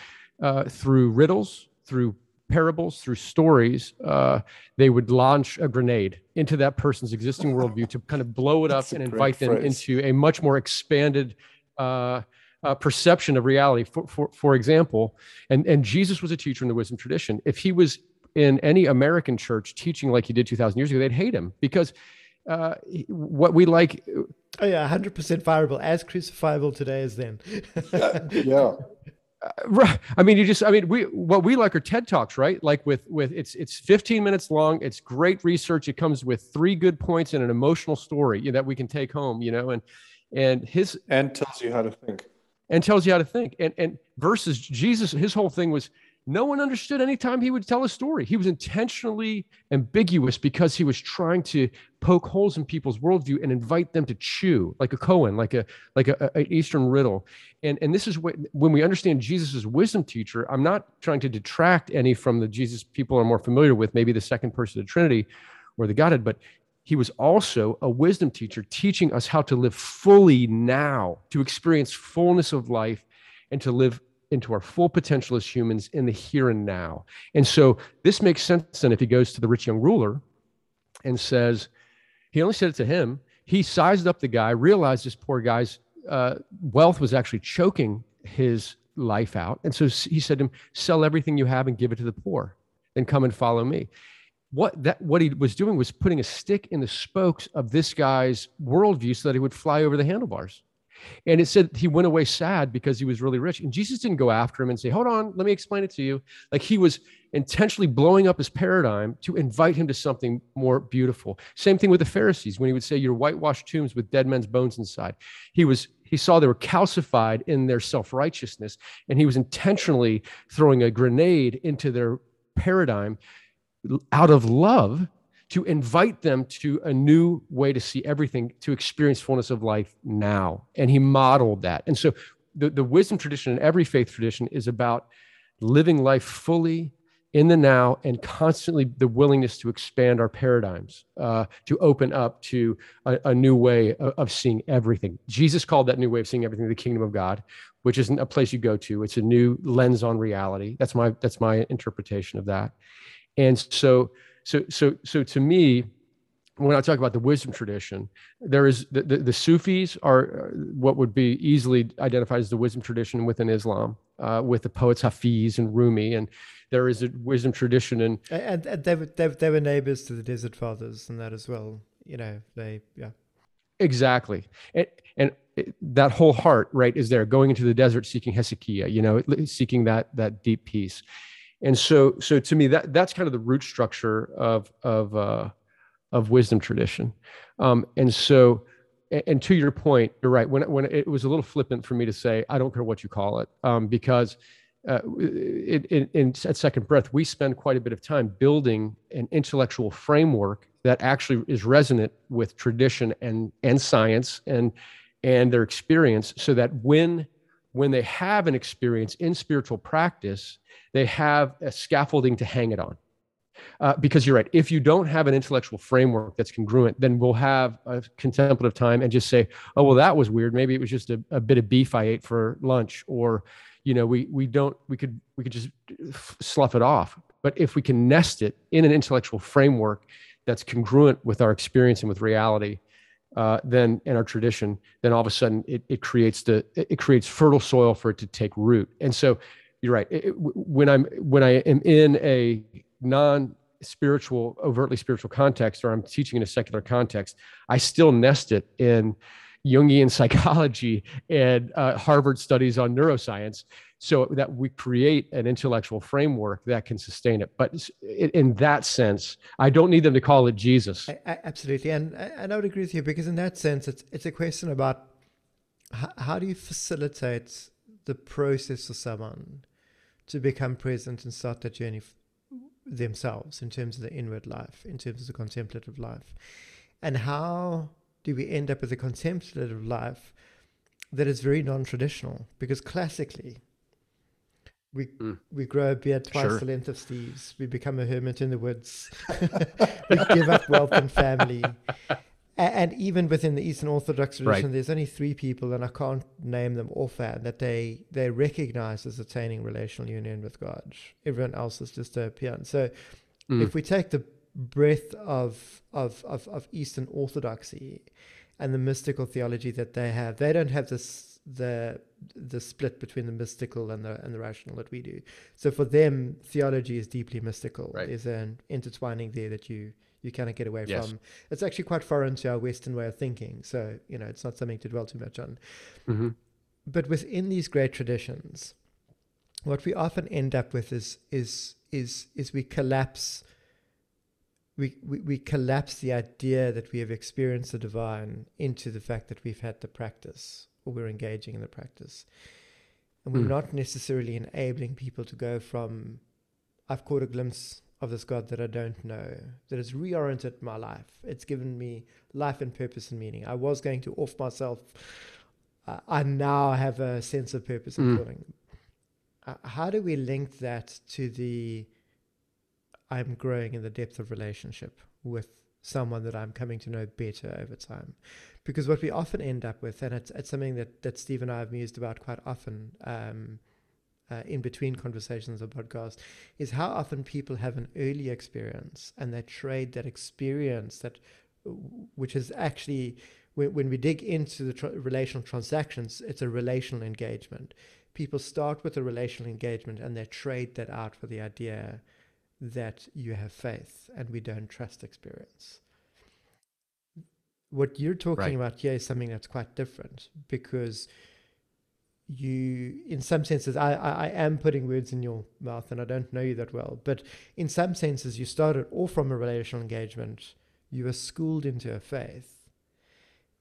uh, through riddles, through parables, through stories, uh, they would launch a grenade into that person's existing worldview to kind of blow it up and invite them into a much more expanded uh, perception of reality. For, for, for example, and, and Jesus was a teacher in the wisdom tradition. If he was in any American church teaching like he did 2,000 years ago, they'd hate him because uh, what we like. Oh, yeah, 100% fireable, as crucifiable today as then. yeah. Uh, right. I mean, you just, I mean, we, what we like are TED Talks, right? Like with, with, it's, it's 15 minutes long. It's great research. It comes with three good points and an emotional story you know, that we can take home, you know, and, and his, and tells you how to think and tells you how to think. And, and versus Jesus, his whole thing was no one understood anytime he would tell a story. He was intentionally ambiguous because he was trying to poke holes in people's worldview and invite them to chew like a koan, like a like a, a Eastern riddle. And and this is what when we understand Jesus as wisdom teacher, I'm not trying to detract any from the Jesus people are more familiar with, maybe the second person of the Trinity or the Godhead, but he was also a wisdom teacher teaching us how to live fully now, to experience fullness of life, and to live into our full potential as humans in the here and now. And so this makes sense then if he goes to the rich young ruler and says, he only said it to him. He sized up the guy, realized this poor guy's uh, wealth was actually choking his life out. And so he said to him, Sell everything you have and give it to the poor, then come and follow me what that what he was doing was putting a stick in the spokes of this guy's worldview so that he would fly over the handlebars. And it said he went away sad because he was really rich. And Jesus didn't go after him and say, Hold on, let me explain it to you. Like he was intentionally blowing up his paradigm to invite him to something more beautiful. Same thing with the Pharisees when he would say, You're whitewashed tombs with dead men's bones inside. He was he saw they were calcified in their self-righteousness, and he was intentionally throwing a grenade into their paradigm out of love to invite them to a new way to see everything, to experience fullness of life now. And he modeled that. And so the, the wisdom tradition and every faith tradition is about living life fully in the now and constantly the willingness to expand our paradigms, uh, to open up to a, a new way of, of, seeing everything. Jesus called that new way of seeing everything the kingdom of God, which isn't a place you go to. It's a new lens on reality. That's my that's my interpretation of that. And so so so so to me, when I talk about the wisdom tradition, there is the, the, the Sufis are what would be easily identified as the wisdom tradition within Islam, uh, with the poets Hafiz and Rumi and there is a wisdom tradition and and, and they, were, they, they were neighbors to the desert fathers and that as well you know they yeah. Exactly. And and that whole heart right is there going into the desert seeking hesychia you know seeking that that deep peace and so so to me that that's kind of the root structure of of uh of wisdom tradition. Um and so and to your point you're right. When when it was a little flippant for me to say i don't care what you call it um because uh, in, in, in, at Second Breath, we spend quite a bit of time building an intellectual framework that actually is resonant with tradition and and science and and their experience, so that when when they have an experience in spiritual practice, they have a scaffolding to hang it on. Uh, because you're right. If you don't have an intellectual framework that's congruent, then we'll have a contemplative time and just say, "Oh, well, that was weird. Maybe it was just a, a bit of beef I ate for lunch," or you know we we don't we could we could just slough it off but if we can nest it in an intellectual framework that's congruent with our experience and with reality uh, then in our tradition then all of a sudden it, it creates the it creates fertile soil for it to take root. And so you're right it, when i'm when i am in a non spiritual overtly spiritual context or i'm teaching in a secular context i still nest it in Jungian psychology and uh, Harvard studies on neuroscience so that we create an intellectual framework that can sustain it. But in that sense, I don't need them to call it Jesus. I, I, absolutely. And, and I would agree with you because in that sense, it's, it's a question about how, how do you facilitate the process for someone to become present and start that journey themselves in terms of the inward life, in terms of the contemplative life. And how do we end up with a contemplative life that is very non-traditional? Because classically, we mm. we grow a beard twice sure. the length of Steve's. We become a hermit in the woods. we give up wealth and family. And, even within the Eastern Orthodox tradition, right. there's only three people, and I can't name them offhand, that they they recognize as attaining relational union with God. Everyone else is just a appearance. So, mm. if we take the breadth of, of, of, of Eastern Orthodoxy and the mystical theology that they have. They don't have this the the split between the mystical and the and the rational that we do. So for them, theology is deeply mystical. Right. There's an intertwining there that you you cannot get away yes. from. It's actually quite foreign to our Western way of thinking. So you know, it's not something to dwell too much on. Mm-hmm. But within these great traditions, what we often end up with is is is is we collapse we, we, we collapse the idea that we have experienced the divine into the fact that we've had the practice or we're engaging in the practice. And we're mm. not necessarily enabling people to go from, I've caught a glimpse of this God that I don't know, that has reoriented my life. It's given me life and purpose and meaning. I was going to off myself. Uh, I now have a sense of purpose and mm. calling. Uh, how do we link that to the I'm growing in the depth of relationship with someone that I'm coming to know better over time. Because what we often end up with, and it's, it's something that, that Steve and I have mused about quite often um, uh, in between conversations of podcast, is how often people have an early experience and they trade that experience that, which is actually, when, when we dig into the tra- relational transactions, it's a relational engagement. People start with a relational engagement and they trade that out for the idea that you have faith and we don't trust experience. What you're talking right. about here is something that's quite different because you, in some senses, I, I, I, am putting words in your mouth and I don't know you that well, but in some senses, you started off from a relational engagement, you were schooled into a faith,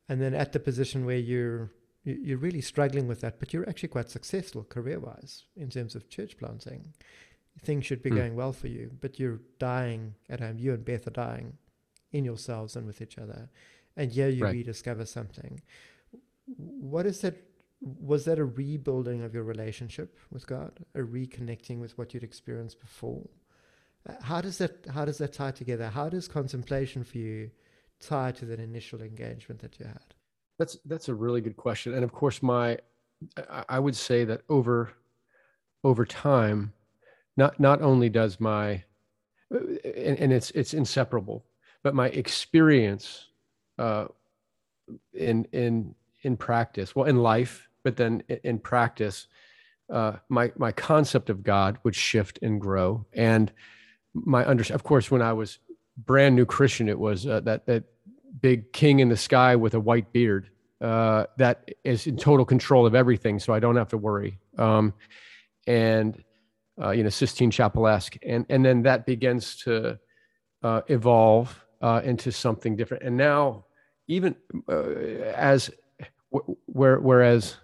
and then at the position where you're you're really struggling with that, but you're actually quite successful career wise in terms of church planting things should be mm. going well for you, but you're dying at home. You and Beth are dying in yourselves and with each other. And here you right. rediscover something. What is that? was that a rebuilding of your relationship with God, a reconnecting with what you'd experienced before? Uh, how does that how does that tie together? How does contemplation for you tie to that initial engagement that you had? That's that's a really good question, and of course, my I would say that over over time, not not only does my and, and it's it's inseparable, but my experience uh, in in in practice, well, in life, but then in practice, uh, my my concept of God would shift and grow, and my under. Of course, when I was brand new Christian, it was uh, that that big king in the sky with a white beard uh, that is in total control of everything, so I don't have to worry. Um, and uh, you know, Sistine Chapel-esque, and and then that begins to uh, evolve uh, into something different. And now, even uh, as where, whereas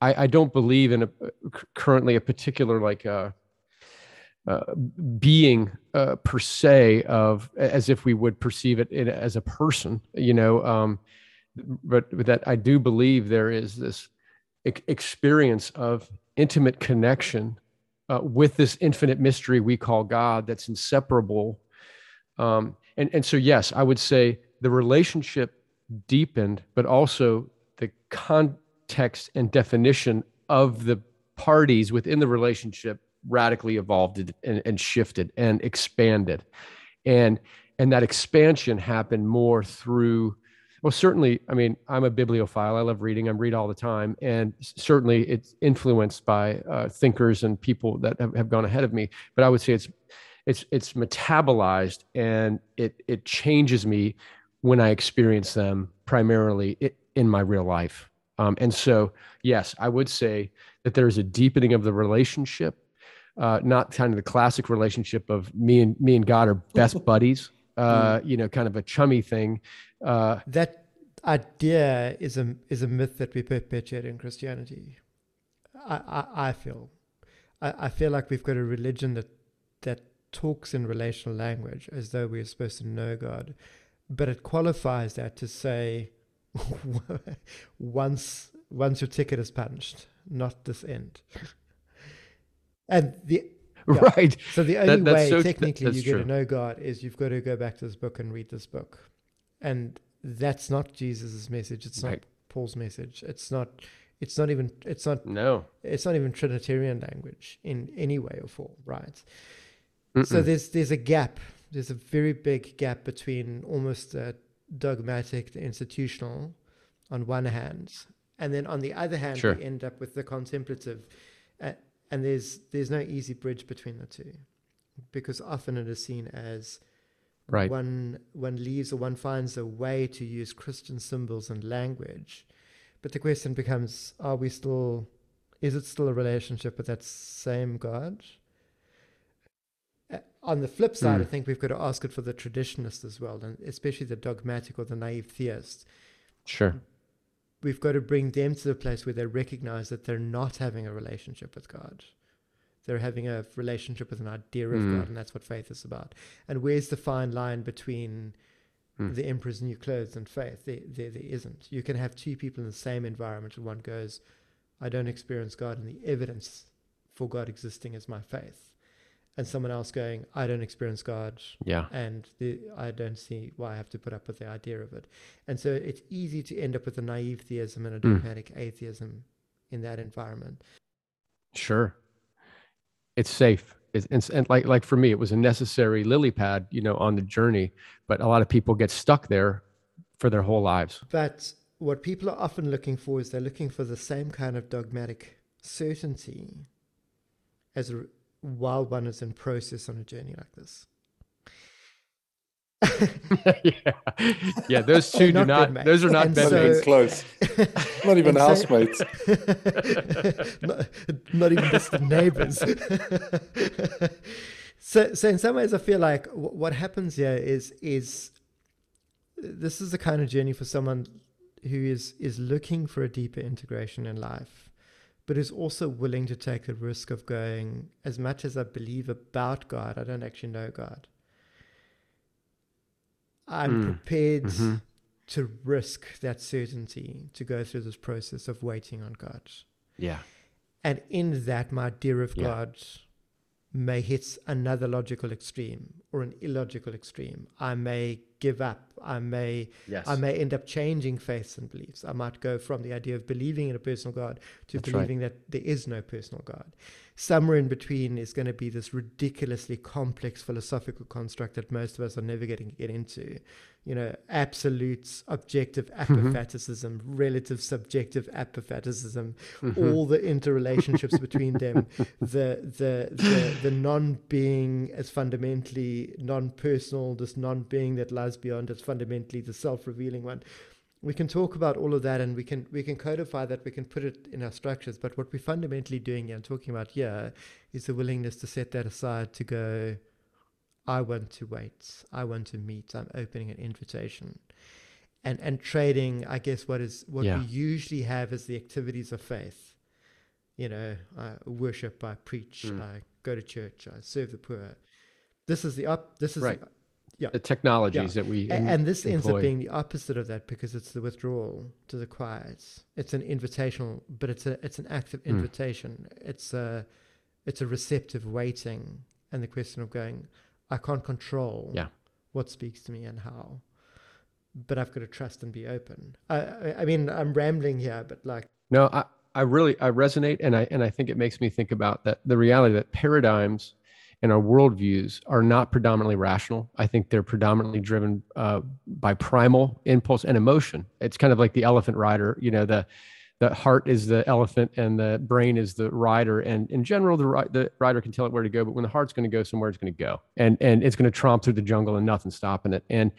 I, I, don't believe in a, currently a particular like uh, uh, being per se of as if we would perceive it in, as a person, you know. Um, but that I do believe there is this experience of intimate connection uh, with this infinite mystery we call God that's inseparable. Um, and, and so, yes, I would say the relationship deepened, but also the context and definition of the parties within the relationship radically evolved and, and shifted and expanded. And, and that expansion happened more through well certainly i mean i'm a bibliophile. I love reading. I read all the time. And certainly it's influenced by uh, thinkers and people that have, have, gone ahead of me. But i would say it's it's it's metabolized and it it changes me when i experience them primarily in my real life. Um, and so yes i would say that there's a deepening of the relationship uh, not kind of the classic relationship of me and me and god are best buddies uh, mm. you know, kind of a chummy thing. Uh, that idea is a is a myth that we perpetuate in Christianity. I, I, I feel, I, I feel like we've got a religion that that talks in relational language as though we're supposed to know God, but it qualifies that to say once once your ticket is punched, not this end. And the yeah. right. So the only that, way so, technically you get true. to know God is you've got to go back to this book and read this book. And that's not Jesus's message. It's not right. Paul's message. It's not it's not even it's not no it's not even trinitarian language in any way or form right Mm-mm. so there's there's a gap there's a very big gap between almost a dogmatic the institutional on one hand and then on the other hand sure. we end up with the contemplative and there's there's no easy bridge between the two because often it is seen as right one one leaves or one finds a way to use christian symbols and language but the question becomes are we still is it still a relationship with that same god uh, on the flip side, mm. I think we've got to ask it for the traditionalist as well, and especially the dogmatic or the naive theist. Sure we've got to bring them to the place where they recognize that they're not having a relationship with God. They're having a relationship with an idea of mm. God, and that's what faith is about. And where's the fine line between mm. the emperor's new clothes and faith? There, there, there isn't. You can have two people in the same environment, and one goes, I don't experience God, and the evidence for God existing is my faith and someone else going, I don't experience God. Yeah. And the, I don't see why I have to put up with the idea of it. And so it's easy to end up with a naive theism and a hmm. dogmatic mm. atheism in that environment. Sure. It's safe. It's, it's, and like, like for me, it was a necessary lily pad, you know, on the journey, but a lot of people get stuck there for their whole lives. But what people are often looking for is they're looking for the same kind of dogmatic certainty as a, while one is in process on a journey like this. yeah, yeah. Those two do not. Those are not so, even close. not even housemates. not, not, even distant neighbors. so, so in some ways, I feel like w- what happens here is is this is the kind of journey for someone who is is looking for a deeper integration in life but is also willing to take the risk of going, as much as I believe about God, I don't actually know God. I'm mm. prepared. Mm-hmm. to risk that certainty to go through this process of waiting on God. Yeah. And in that, my dear of Yeah. God may hit another logical extreme or an illogical extreme. I may give up. I may Yes. I may end up changing faiths and beliefs. I might go from the idea of believing in a personal God to That's right. believing that there is no personal God. Somewhere in between is going to be this ridiculously complex philosophical construct that most of us are never getting to get into. You know, absolutes, objective Mm-hmm. apophaticism, relative subjective apophaticism, Mhm. all the interrelationships between them, the the the, the non-being as fundamentally non-personal, this non-being that lies beyond as fundamentally the self-revealing one. We can talk about all of that, and we can we can codify that. We can put it in our structures. But what we're fundamentally doing and talking about here, is the willingness to set that aside to go. I want to wait. I want to meet. I'm opening an invitation, and and trading. I guess what is what Yeah. we usually have is the activities of faith. You know, I worship, I preach, Mm. I go to church, I serve the poor. This is the up. This is Right. the, yeah. The technologies that we A- em- and this ends up being the opposite of that because it's the withdrawal to the quiet. It's an invitational, but it's a it's an active Mm. invitation. It's a it's a receptive waiting, and the question of going, I can't control Yeah. what speaks to me and how, but I've got to trust and be open. I I, I mean I'm rambling here, but like No, I, I really I resonate and I and I think it makes me think about that the reality that paradigms and our worldviews are not predominantly rational. I think they're predominantly driven uh, by primal impulse and emotion. It's kind of like the elephant rider. You know, the the heart is the elephant and the brain is the rider. And in general, the the rider can tell it where to go, but when the heart's going to go somewhere, it's going to go, and and it's going to tromp through the jungle and nothing's stopping it. And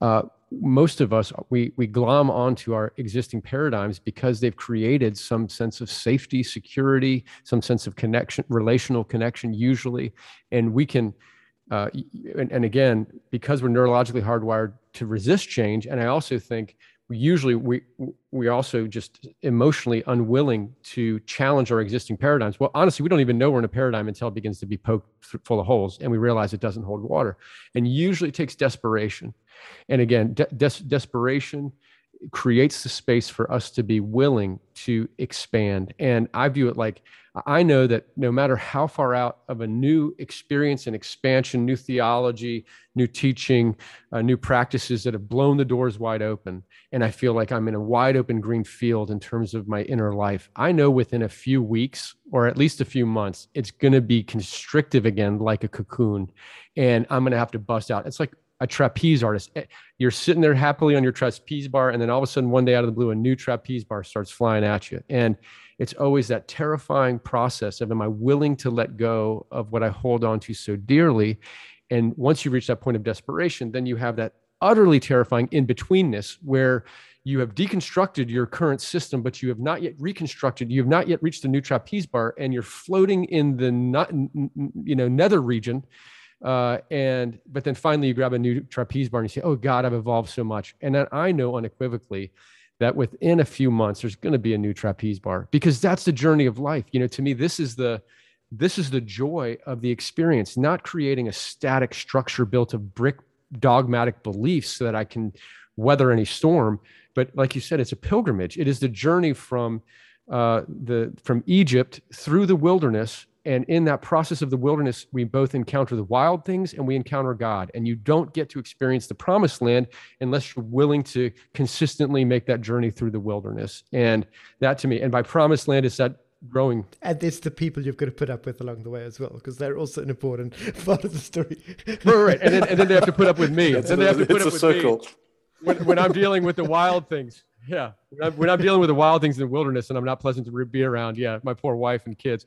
uh, most of us we we glom onto our existing paradigms because they've created some sense of safety security some sense of connection relational connection usually. And we can uh, and, and again because we're neurologically hardwired to resist change and i also think usually we we also just emotionally unwilling to challenge our existing paradigms. Well honestly we don't even know we're in a paradigm until it begins to be poked full of holes and we realize it doesn't hold water. And usually it takes desperation and again de- des- desperation creates the space for us to be willing to expand. And i view it like i know that no matter how far out of a new experience and expansion new theology new teaching uh, new practices that have blown the doors wide open and i feel like i'm in a wide open green field in terms of my inner life i know within a few weeks or at least a few months it's going to be constrictive again like a cocoon. And i'm going to have to bust out. It's like a trapeze artist. Eh, you're sitting there happily on your trapeze bar and then all of a sudden one day out of the blue a new trapeze bar starts flying at you. And it's always that terrifying process of am i willing to let go of what i hold on to so dearly? And once you reach that point of desperation then you have that utterly terrifying in betweenness where you have deconstructed your current system but you have not yet reconstructed you have not yet reached the new trapeze bar and you're floating in the not you know nether region uh, and but then finally you grab a new trapeze bar and you say, "Oh God, I've evolved so much." And then I know unequivocally that within a few months there's going to be a new trapeze bar because that's the journey of life. You know, to me, this is the this is the joy of the experience, not creating a static structure built of brick dogmatic beliefs so that I can weather any storm. But like you said, it's a pilgrimage. It is the journey from uh, the from Egypt through the wilderness and in that process of the wilderness we both encounter the wild things and we encounter god. And you don't get to experience the promised land unless you're willing to consistently make that journey through the wilderness. And that to me and by promised land is that growing? And it's the people you've got to put up with along the way as well because they're also an important part of the story. right, right. And, then, and then they have to put up with me. And It's, then they have to a, put it's up a with circle. me when, when i'm dealing with the wild things. Yeah. When I'm, when I'm dealing with the wild things in the wilderness and i'm not pleasant to be around yeah my poor wife and kids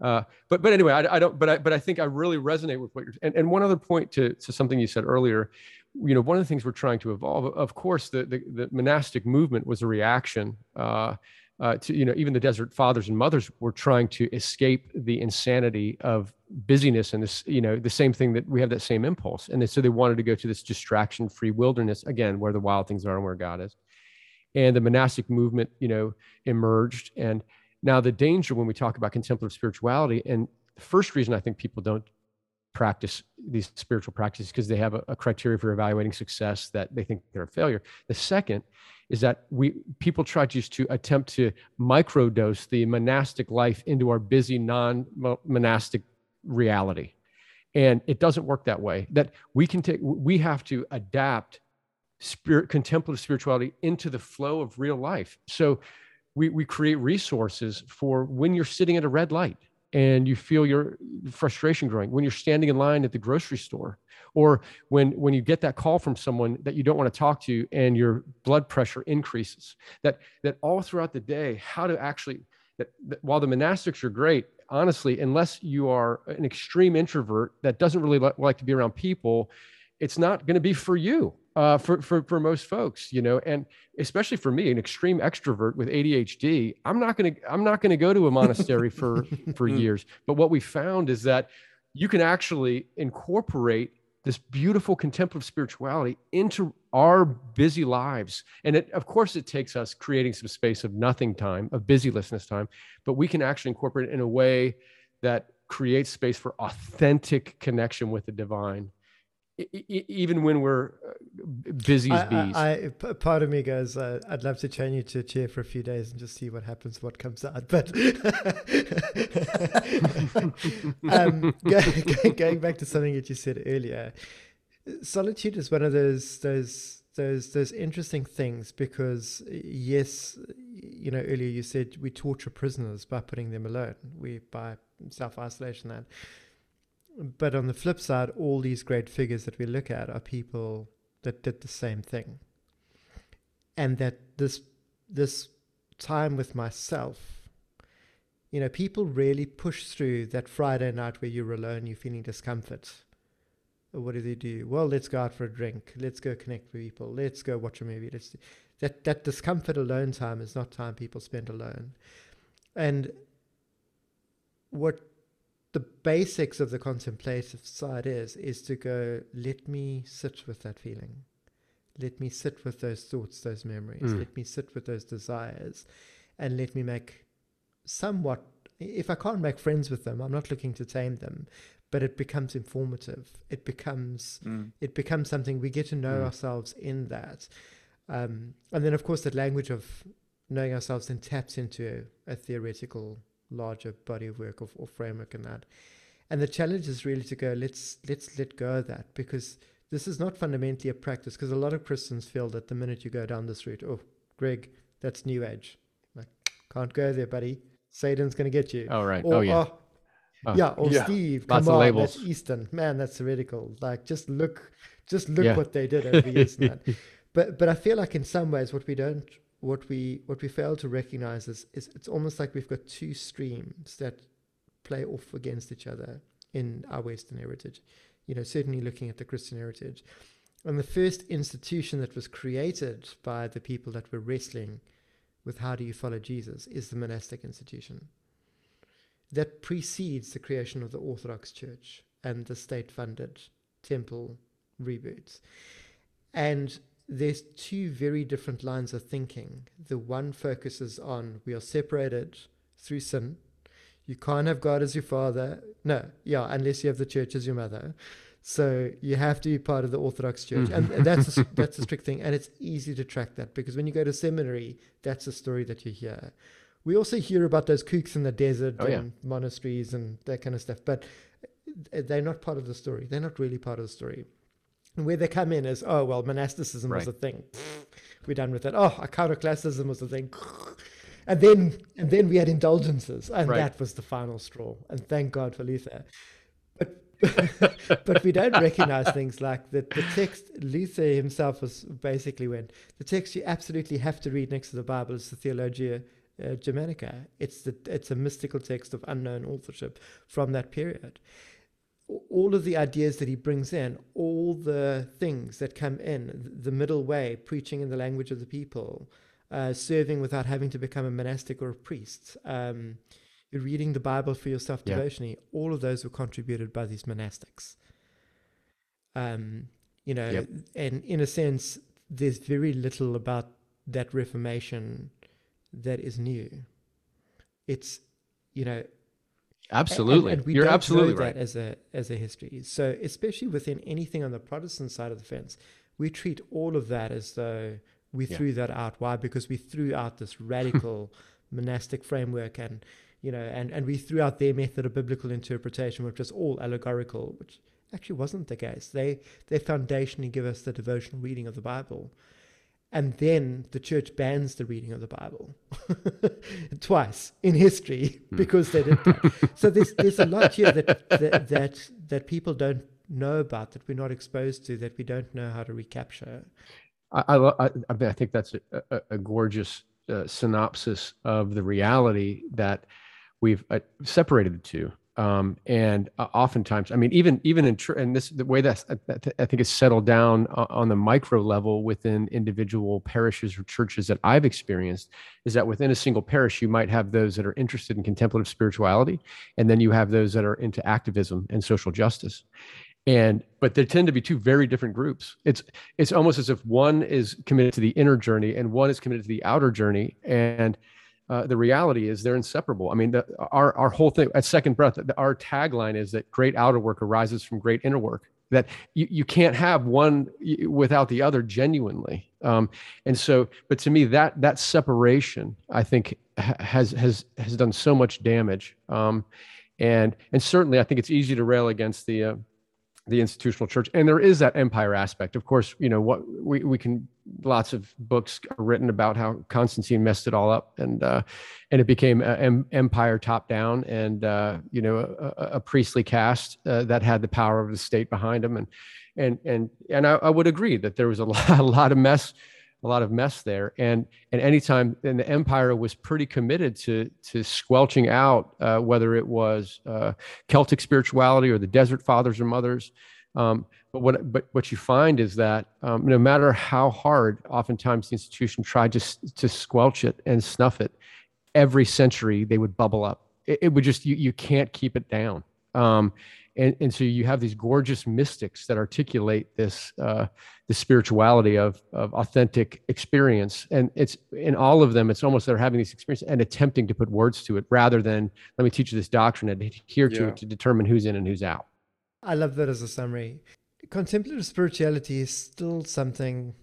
uh, but but anyway, I, I, don't. But I but I think I really resonate with what you're. And, and one other point to to something you said earlier, you know, one of the things we're trying to evolve. Of course, the the, the monastic movement was a reaction. Uh, uh, to you know, even the desert fathers and mothers were trying to escape the insanity of busyness and this, you know, the same thing that we have that same impulse, and so they wanted to go to this distraction-free wilderness again, where the wild things are and where God is. And the monastic movement, you know, emerged and now, the danger when we talk about contemplative spirituality, and the first reason I think people don't practice these spiritual practices because they have a, a, criteria for evaluating success that they think they're a failure. The second is that we people try just to attempt to microdose the monastic life into our busy non-monastic reality. And it doesn't work that way. That we can take we have to adapt spirit contemplative spirituality into the flow of real life. So we, we create resources for when you're sitting at a red light and you feel your frustration growing when you're standing in line at the grocery store or when when you get that call from someone that you don't want to talk to and your blood pressure increases that that all throughout the day how to actually that, that while the monastics are great honestly unless you are an extreme introvert that doesn't really like to be around people it's not going to be for you uh, for, for, for most folks, you know, and especially for me, an extreme extrovert with ADHD, I'm not going to, I'm not going to go to a monastery for, for years. But what we found is that you can actually incorporate this beautiful contemplative spirituality into our busy lives. And it, of course, it takes us creating some space of nothing time, of busylessness time, but we can actually incorporate it in a way that creates space for authentic connection with the divine even when we're uh, busy as bees. I, I, part of me goes, uh, I'd love to chain you to a chair for a few days and just see what happens, what comes out. But um, going back to something that you said earlier, solitude is one of those those those those interesting things because yes, you know, earlier you said we torture prisoners by putting them alone, we by self isolation that but on the flip side, all these great figures that we look at are people that did the same thing. And that this this time with myself, you know, people really push through that Friday night where you're alone, you're feeling discomfort. What do they do? Well, let's go out for a drink. Let's go connect with people. Let's go watch a movie. Let's do. that that discomfort alone time is not time people spend alone. And what the basics of the contemplative side is is to go let me sit with that feeling let me sit with those thoughts those memories mm. let me sit with those desires and let me make somewhat if i can't make friends with them i'm not looking to tame them but it becomes informative it becomes mm. it becomes something we get to know mm. ourselves in that um, and then of course that language of knowing ourselves then taps into a, a theoretical larger body of work or, or framework in that. And the challenge is really to go, let's let's let go of that because this is not fundamentally a practice because a lot of Christians feel that the minute you go down this route, oh, Greg, that's new age. Like, can't go there, buddy. Satan's going to get you. Oh, right. Or, oh, yeah. Oh, oh, yeah, or yeah. Steve, Lots come on, labels. that's Eastern. Man, that's heretical. Like, just look, just look yeah. what they did over the years. but but I feel like in some ways, what we don't what we what we fail to recognize is, is it's almost like we've got two streams that play off against each other in our Western heritage. You know, certainly looking at the Christian heritage. And the first institution that was created by the people that were wrestling with how do you follow Jesus is the monastic institution. That precedes the creation of the Orthodox Church and the state funded temple reboots. And there's two very different lines of thinking. The one focuses on we are separated through sin. You can't have God as your father. No, yeah, unless you have the church as your mother. So you have to be part of the Orthodox Church, and, and that's a, that's a strict thing. And it's easy to track that because when you go to seminary, that's the story that you hear. We also hear about those kooks in the desert oh, and yeah. monasteries and that kind of stuff, but eh, they're not part of the story. They're not really part of the story where they come in is, oh, well, monasticism right. was a thing. We're done with it. Oh, iconoclastism was a thing. And then, and then we had indulgences, and right. that was the final straw. And thank God for Luther. But, but we don't recognize things like that. The text, Luther himself was basically when the text you absolutely have to read next to the Bible is the Theologia uh, Germanica. It's the it's a mystical text of unknown authorship from that period all of the ideas that he brings in, all the things that come in, the middle way, preaching in the language of the people, uh, serving without having to become a monastic or a priest, um, reading the Bible for yourself devotionally, yeah. all of those were contributed by these monastics. Um, you know, yep. and in a sense, there's very little about that Reformation that is new. It's, you know, Absolutely, and, and you're absolutely right. as a as a history. So especially within anything on the Protestant side of the fence, we treat all of that as though we yeah. threw that out. Why? Because we threw out this radical monastic framework and you know, and, and we threw out their method of biblical interpretation, which was all allegorical, which actually wasn't the case. They they foundationally give us the devotional reading of the Bible. And then the church bans the reading of the Bible twice in history hmm. because they did that. so there's there's a lot here that, that that that people don't know about that we're not exposed to that we don't know how to recapture. I I, I, I think that's a, a, a gorgeous uh, synopsis of the reality that we've uh, separated the two. Um, and uh, oftentimes, I mean, even even in tr- and this the way that I think it's settled down on the micro level within individual parishes or churches that I've experienced is that within a single parish, you might have those that are interested in contemplative spirituality, and then you have those that are into activism and social justice. And but there tend to be two very different groups. It's it's almost as if one is committed to the inner journey and one is committed to the outer journey. And uh, the reality is they're inseparable. I mean the, our our whole thing at second breath our tagline is that great outer work arises from great inner work that you, you can't have one without the other genuinely. Um, and so but to me that that separation i think has has has done so much damage. Um, and and certainly i think it's easy to rail against the uh, the institutional church. And there is that empire aspect. Of course you know what we, we can lots of books are written about how constantine messed it all up and uh, and it became an empire top down and uh, you know a, a priestly caste uh, that had the power of the state behind them. And and and and I, I would agree that there was a lot, a lot of mess a lot of mess there. And and anytime and the empire was pretty committed to to squelching out uh, whether it was uh, Celtic spirituality or the Desert Fathers or Mothers. Um, but what but what you find is that um, no matter how hard, oftentimes the institution tried to to squelch it and snuff it, every century they would bubble up. It, it would just you you can't keep it down. Um, and, and so you have these gorgeous mystics that articulate this uh, the spirituality of of authentic experience. And it's in all of them it's almost they're having these experiences and attempting to put words to it rather than let me teach you this doctrine and adhere to yeah. it to determine who's in and who's out. I love that as a summary. Contemplative spirituality is still something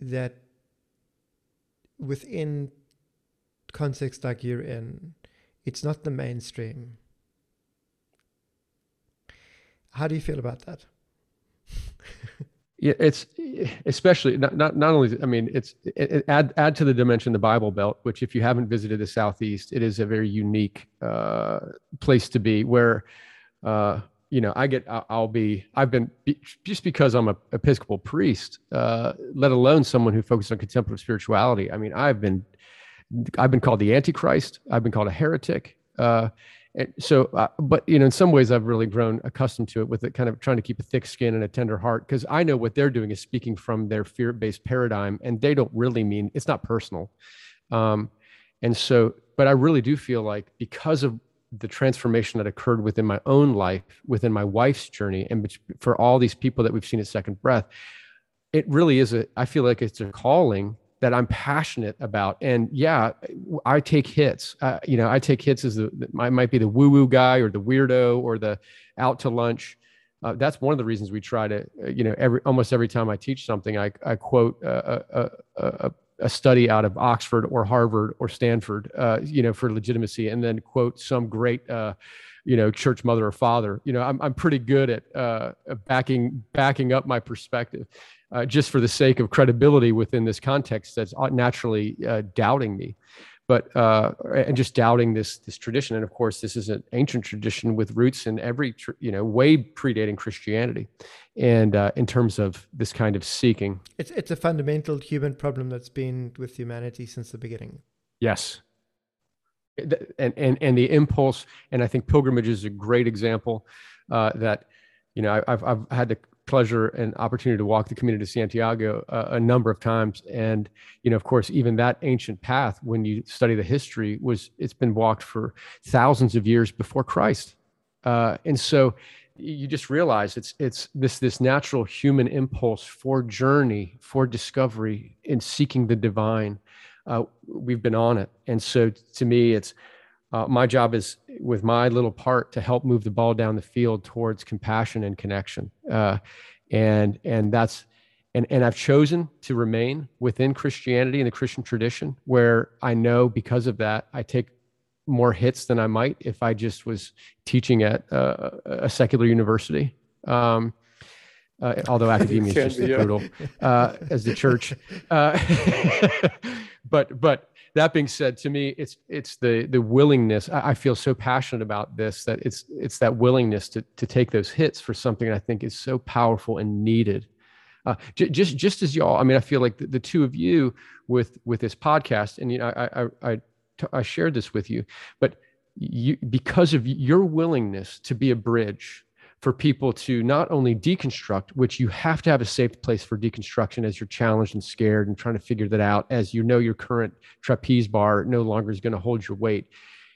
that within context like you're in it's not the mainstream how do you feel about that? yeah, it's especially not, not, not only, I mean, it's it, it add, add to the dimension, the Bible belt, which if you haven't visited the Southeast, it is a very unique uh, place to be where, uh, you know, I get, I'll be, I've been, just because I'm a Episcopal priest, uh, let alone someone who focuses on contemplative spirituality. I mean, I've been, I've been called the Antichrist. I've been called a heretic. Uh, and so, uh, but you know, in some ways, I've really grown accustomed to it with it, kind of trying to keep a thick skin and a tender heart, because I know what they're doing is speaking from their fear-based paradigm, and they don't really mean it's not personal. Um, and so, but I really do feel like because of the transformation that occurred within my own life, within my wife's journey, and for all these people that we've seen at Second Breath, it really is a. I feel like it's a calling that I'm passionate about. And yeah, I take hits. Uh, you know, I take hits as the, I might be the woo woo guy or the weirdo or the out to lunch. Uh, that's one of the reasons we try to, uh, you know, every almost every time I teach something, I, I quote a, a, a, a study out of Oxford or Harvard or Stanford, uh, you know, for legitimacy, and then quote some great uh, you know church mother or father you know i'm, I'm pretty good at uh, backing backing up my perspective uh, just for the sake of credibility within this context that's naturally uh, doubting me. But uh, and just doubting this this tradition. And of course this is an ancient tradition with roots in every you know way predating christianity and uh, in terms of this kind of seeking. It's it's a fundamental human problem that's been with humanity since the beginning. Yes. And and and the impulse and i think pilgrimage is a great example uh, that you know I've, I've had the pleasure and opportunity to walk the Camino of Santiago uh, a number of times. And, you know, of course, even that ancient path, when you study the history, was it's been walked for thousands of years before Christ. Uh, and so you just realize it's it's this this natural human impulse for journey, for discovery, in seeking the divine. Uh, we've been on it. And so to me, it's uh, my job is with my little part to help move the ball down the field towards compassion and connection. Uh, and and that's and and I've chosen to remain within Christianity and the Christian tradition, where I know because of that I take more hits than I might if I just was teaching at uh, a secular university. Um, uh, although academia is just brutal uh, as the church. Uh, but but that being said, to me, it's it's the the willingness. I, I, feel so passionate about this that it's it's that willingness to to take those hits for something I think is so powerful and needed. Uh, j- just just as y'all, I mean, I feel like the, the, two of you with with this podcast, and you know, I I I, I shared this with you, but you because of your willingness to be a bridge for people to not only deconstruct, which you have to have a safe place for deconstruction as you're challenged and scared and trying to figure that out, as you know your current trapeze bar no longer is going to hold your weight.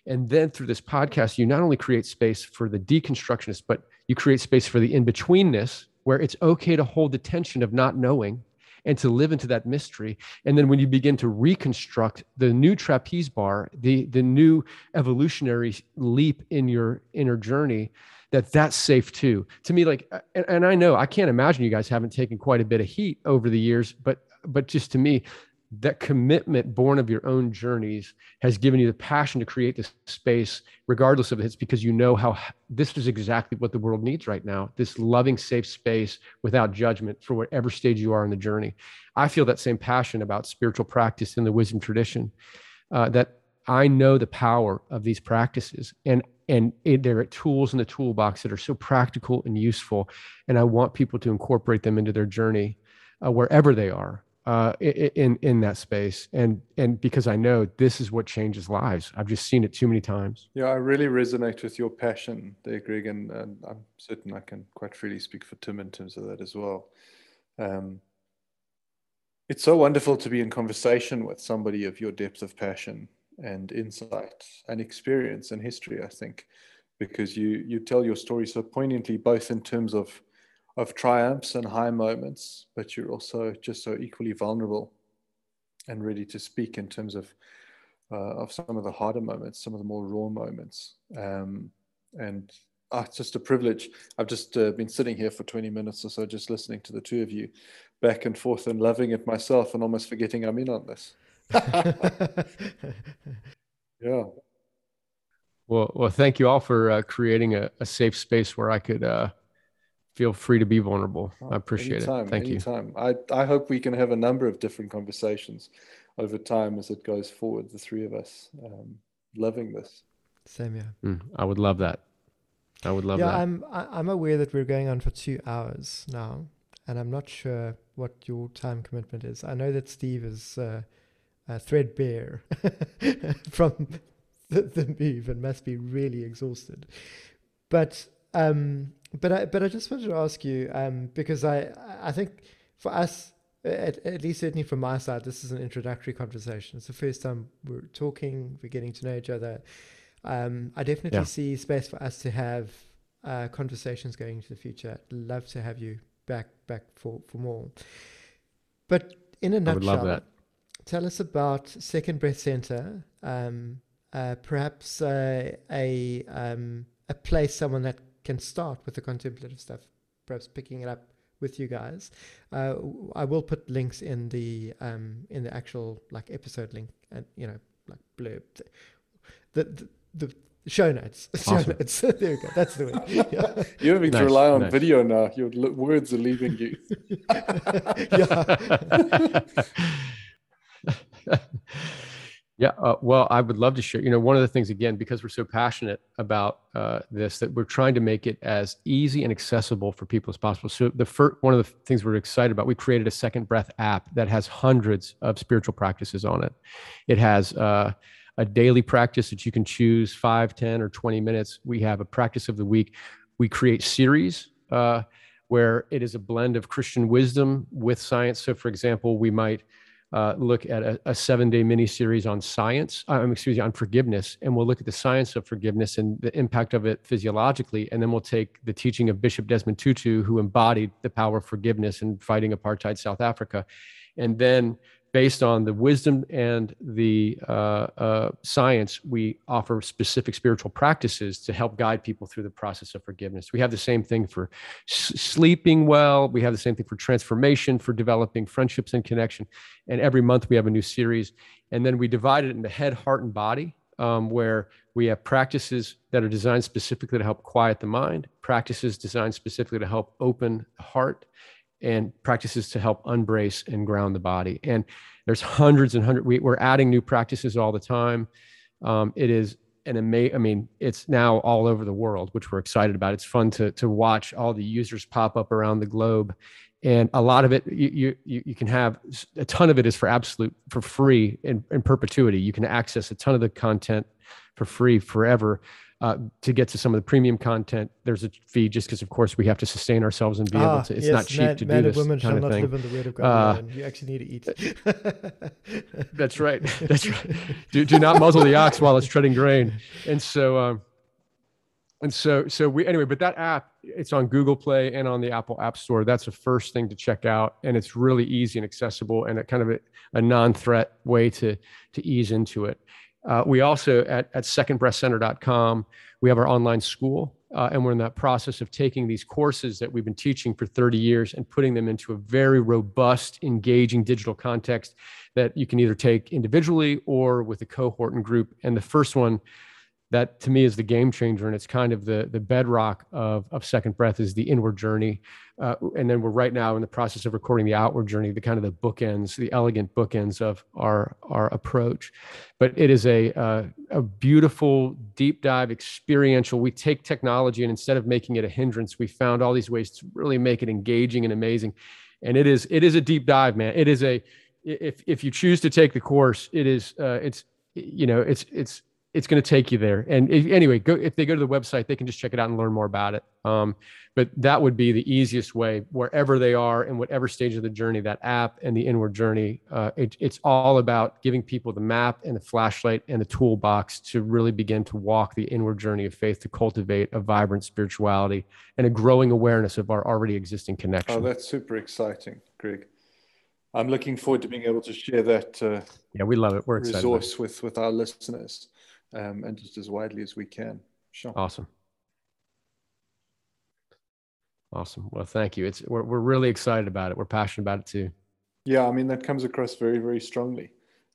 And then through this podcast, you not only create space for the deconstructionist, but you create space for the in betweenness where it's okay to hold the tension of not knowing and to live into that mystery. And then when you begin to reconstruct the new trapeze bar, the, the new evolutionary leap in your inner journey, that that's safe too. To me, like, and, and I know I can't imagine you guys haven't taken quite a bit of heat over the years, but but just to me, that commitment born of your own journeys has given you the passion to create this space regardless of it. It's because you know how this is exactly what the world needs right now this loving safe space without judgment for whatever stage you are in the journey. I feel that same passion about spiritual practice in the wisdom tradition uh, that i know the power of these practices. And and there are tools in the toolbox that are so practical and useful and i want people to incorporate them into their journey uh, wherever they are uh, in in that space. And and because i know this is what changes lives. I've just seen it too many times. Yeah i really resonate with your passion there greg and, and i'm certain i can quite freely speak for tim in terms of that as well. Um, it's so wonderful to be in conversation with somebody of your depth of passion and insight and experience and history, I think, because you you tell your story so poignantly, both in terms of of triumphs and high moments, but you're also just so equally vulnerable and ready to speak in terms of uh, of some of the harder moments, some of the more raw moments. Um, and oh, it's just a privilege. I've just uh, been sitting here for 20 minutes or so, just listening to the two of you back and forth and loving it myself and almost forgetting I'm in on this. yeah. Well, well, thank you all for uh, creating a, a, safe space where I could uh, feel free to be vulnerable. Oh, I appreciate anytime, it. Thank anytime. you. I, I hope we can have a number of different conversations over time as it goes forward, the three of us um, loving this. Same, yeah. Mm, I would love that. I would love yeah, that. Yeah, I'm, I'm aware that we're going on for two hours now, and I'm not sure what your time commitment is. I know that Steve is uh, uh, threadbare from the, the move and must be really exhausted. But um, but I but I just wanted to ask you um, because I I think for us at, at least certainly from my side this is an introductory conversation. It's the first time we're talking, we're getting to know each other. Um, I definitely yeah. see space for us to have uh, conversations going into the future. I'd love to have you back back for for more. But in a nutshell, tell us about Second Breath Center. Um, uh, perhaps uh, a um, a place someone that can start with the contemplative stuff, perhaps picking it up with you guys. Uh, I will put links in the um, in the actual like episode link and you know like blurb the the, the show notes. Show notes. there we go. That's the way. Yeah. You're having nice, to rely on nice. video now. Your words are leaving you. yeah. yeah, uh, well, I would love to share. You know, one of the things again, because we're so passionate about uh, this, that we're trying to make it as easy and accessible for people as possible. So the first one of the things we're excited about, we created a Second Breath app that has hundreds of spiritual practices on it. It has uh, a daily practice that you can choose five, 10, or 20 minutes. We have a practice of the week. We create series uh, where it is a blend of Christian wisdom with science. So, for example, we might uh, look at a, a seven day mini series on science, um, excuse me, on forgiveness. And we'll look at the science of forgiveness and the impact of it physiologically. And then we'll take the teaching of Bishop Desmond Tutu, who embodied the power of forgiveness in fighting apartheid South Africa. And then based on the wisdom and the uh, uh, science, we offer specific spiritual practices to help guide people through the process of forgiveness. We have the same thing for s- sleeping well. We have the same thing for transformation, for developing friendships and connection. And every month we have a new series. And then we divide it into head, heart, and body, um, where we have practices that are designed specifically to help quiet the mind, practices designed specifically to help open the heart, and practices to help unbrace and ground the body. And there's hundreds and hundreds. We, are adding new practices all the time. Um, it is an amazing. I mean, it's now all over the world, which we're excited about. It's fun to to watch all the users pop up around the globe, and a lot of it you you you can have a ton of it is for absolute for free in, in perpetuity. You can access a ton of the content for free forever uh, to get to some of the premium content, there's a fee just because, of course, we have to sustain ourselves and be ah, able to. It's yes, not cheap man, to do this women kind of thing. Not live in the word of God, uh, you actually need to eat. that's right. That's right. Do, do not muzzle the ox while it's treading grain. And so, um, and so, so we anyway. But that app, it's on Google Play and on the Apple App Store. That's the first thing to check out, and it's really easy and accessible, and a kind of a, a non-threat way to to ease into it. Uh, we also at, at secondbreathcenter.com, we have our online school, uh, and we're in that process of taking these courses that we've been teaching for 30 years and putting them into a very robust, engaging digital context that you can either take individually or with a cohort and group. And the first one that to me is the game changer and it's kind of the the bedrock of of second breath is the inward journey. Uh, and then we're right now in the process of recording the outward journey the kind of the bookends the elegant bookends of our our approach. But it is a uh, a beautiful deep dive experiential. We take technology and instead of making it a hindrance we found all these ways to really make it engaging and amazing. And it is it is a deep dive man. It is a if if you choose to take the course it is uh, it's you know it's it's it's going to take you there. And if, anyway, go, if they go to the website, they can just check it out and learn more about it. Um, but that would be the easiest way, wherever they are in whatever stage of the journey, that app and the inward journey. Uh, it, it's all about giving people the map and the flashlight and the toolbox to really begin to walk the inward journey of faith to cultivate a vibrant spirituality and a growing awareness of our already existing connection. Oh, that's super exciting, Greg. I'm looking forward to being able to share that. Uh, yeah, we love it. We're excited. Resource with with our listeners um, and just as widely as we can. Sure. Awesome. Awesome. Well, thank you. It's we're we're really excited about it. We're passionate about it too. Yeah, I mean that comes across very very strongly,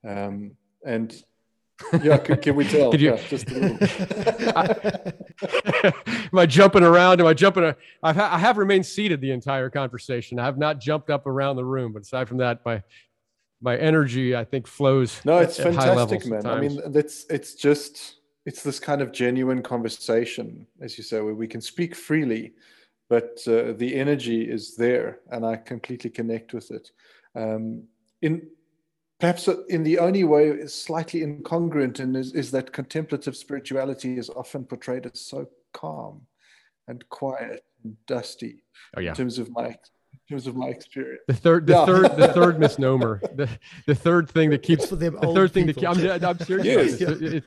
um, and yeah, can, can we tell? you, yeah, just a little. I, am I jumping around? Am I jumping? A, I've ha- I have remained seated the entire conversation. I have not jumped up around the room, but aside from that, my my energy I think flows. No, it's fantastic, man. I mean, that's it's just it's this kind of genuine conversation, as you say, where we can speak freely, but uh, the energy is there, and I completely connect with it. Um, in perhaps in the only way is slightly incongruent, and is, is that contemplative spirituality is often portrayed as so calm and quiet and dusty. Oh, yeah. In terms of my terms of my experience. The third, the yeah. third, the third misnomer, the, the third thing that keeps the third thing people. that keeps, I'm, I'm serious. yes. It, it,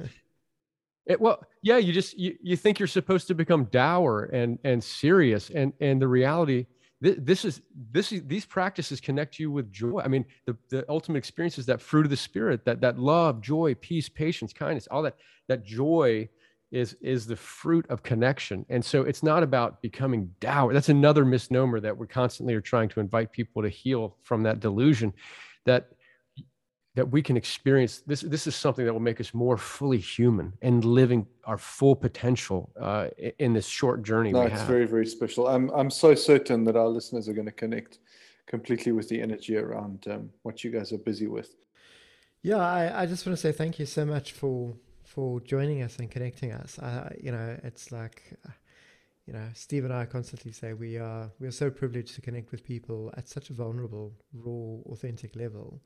it, well, yeah, you just you, you think you're supposed to become dour and and serious, and and the reality this is this is these practices connect you with joy. I mean, the the ultimate experience is that fruit of the spirit, that that love, joy, peace, patience, kindness, all that that joy is is the fruit of connection. And so it's not about becoming dour. That's another misnomer that we constantly are trying to invite people to heal from that delusion that that we can experience this this is something that will make us more fully human and living our full potential uh, in this short journey no, it's have. very very special. I'm i'm so certain that our listeners are going to connect completely with the energy around um, what you guys are busy with. Yeah I, I just want to say thank you so much for for joining us and connecting us. I, you know, it's like, you know, Steve and I constantly say we are we are so privileged to connect with people at such a vulnerable, raw, authentic level.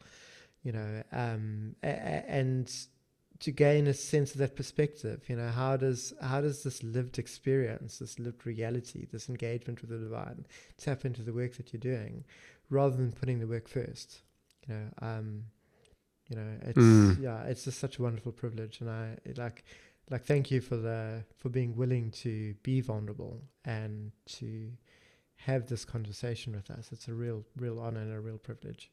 You know, um, a- and to gain a sense of that perspective. You know, how does how does this lived experience, this lived reality, this engagement with the divine, tap into the work that you're doing, rather than putting the work first. You know, um, you know it's mm. yeah it's just such a wonderful privilege and i like like thank you for the for being willing to be vulnerable and to have this conversation with us it's a real real honor and a real privilege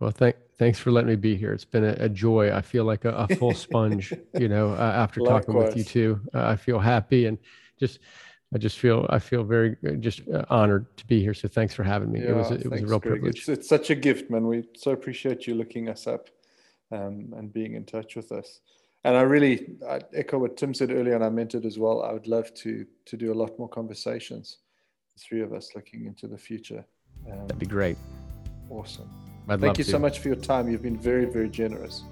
Well, thank, thanks for letting me be here. It's been a, a joy. I feel like a, a full sponge, you know, uh, after talking with you too. Uh, I feel happy and just, I just feel, I feel very uh, just uh, honored to be here. So thanks for having me. Yeah, it was, a, it was a real Greg. privilege. It's, it's, such a gift, man. We so appreciate you looking us up um, and being in touch with us. And I really I echo what Tim said earlier, and I meant it as well. I would love to to do a lot more conversations, the three of us looking into the future. Um, That'd be great. Awesome. I'd Thank you to. so much for your time. You've been very, very generous.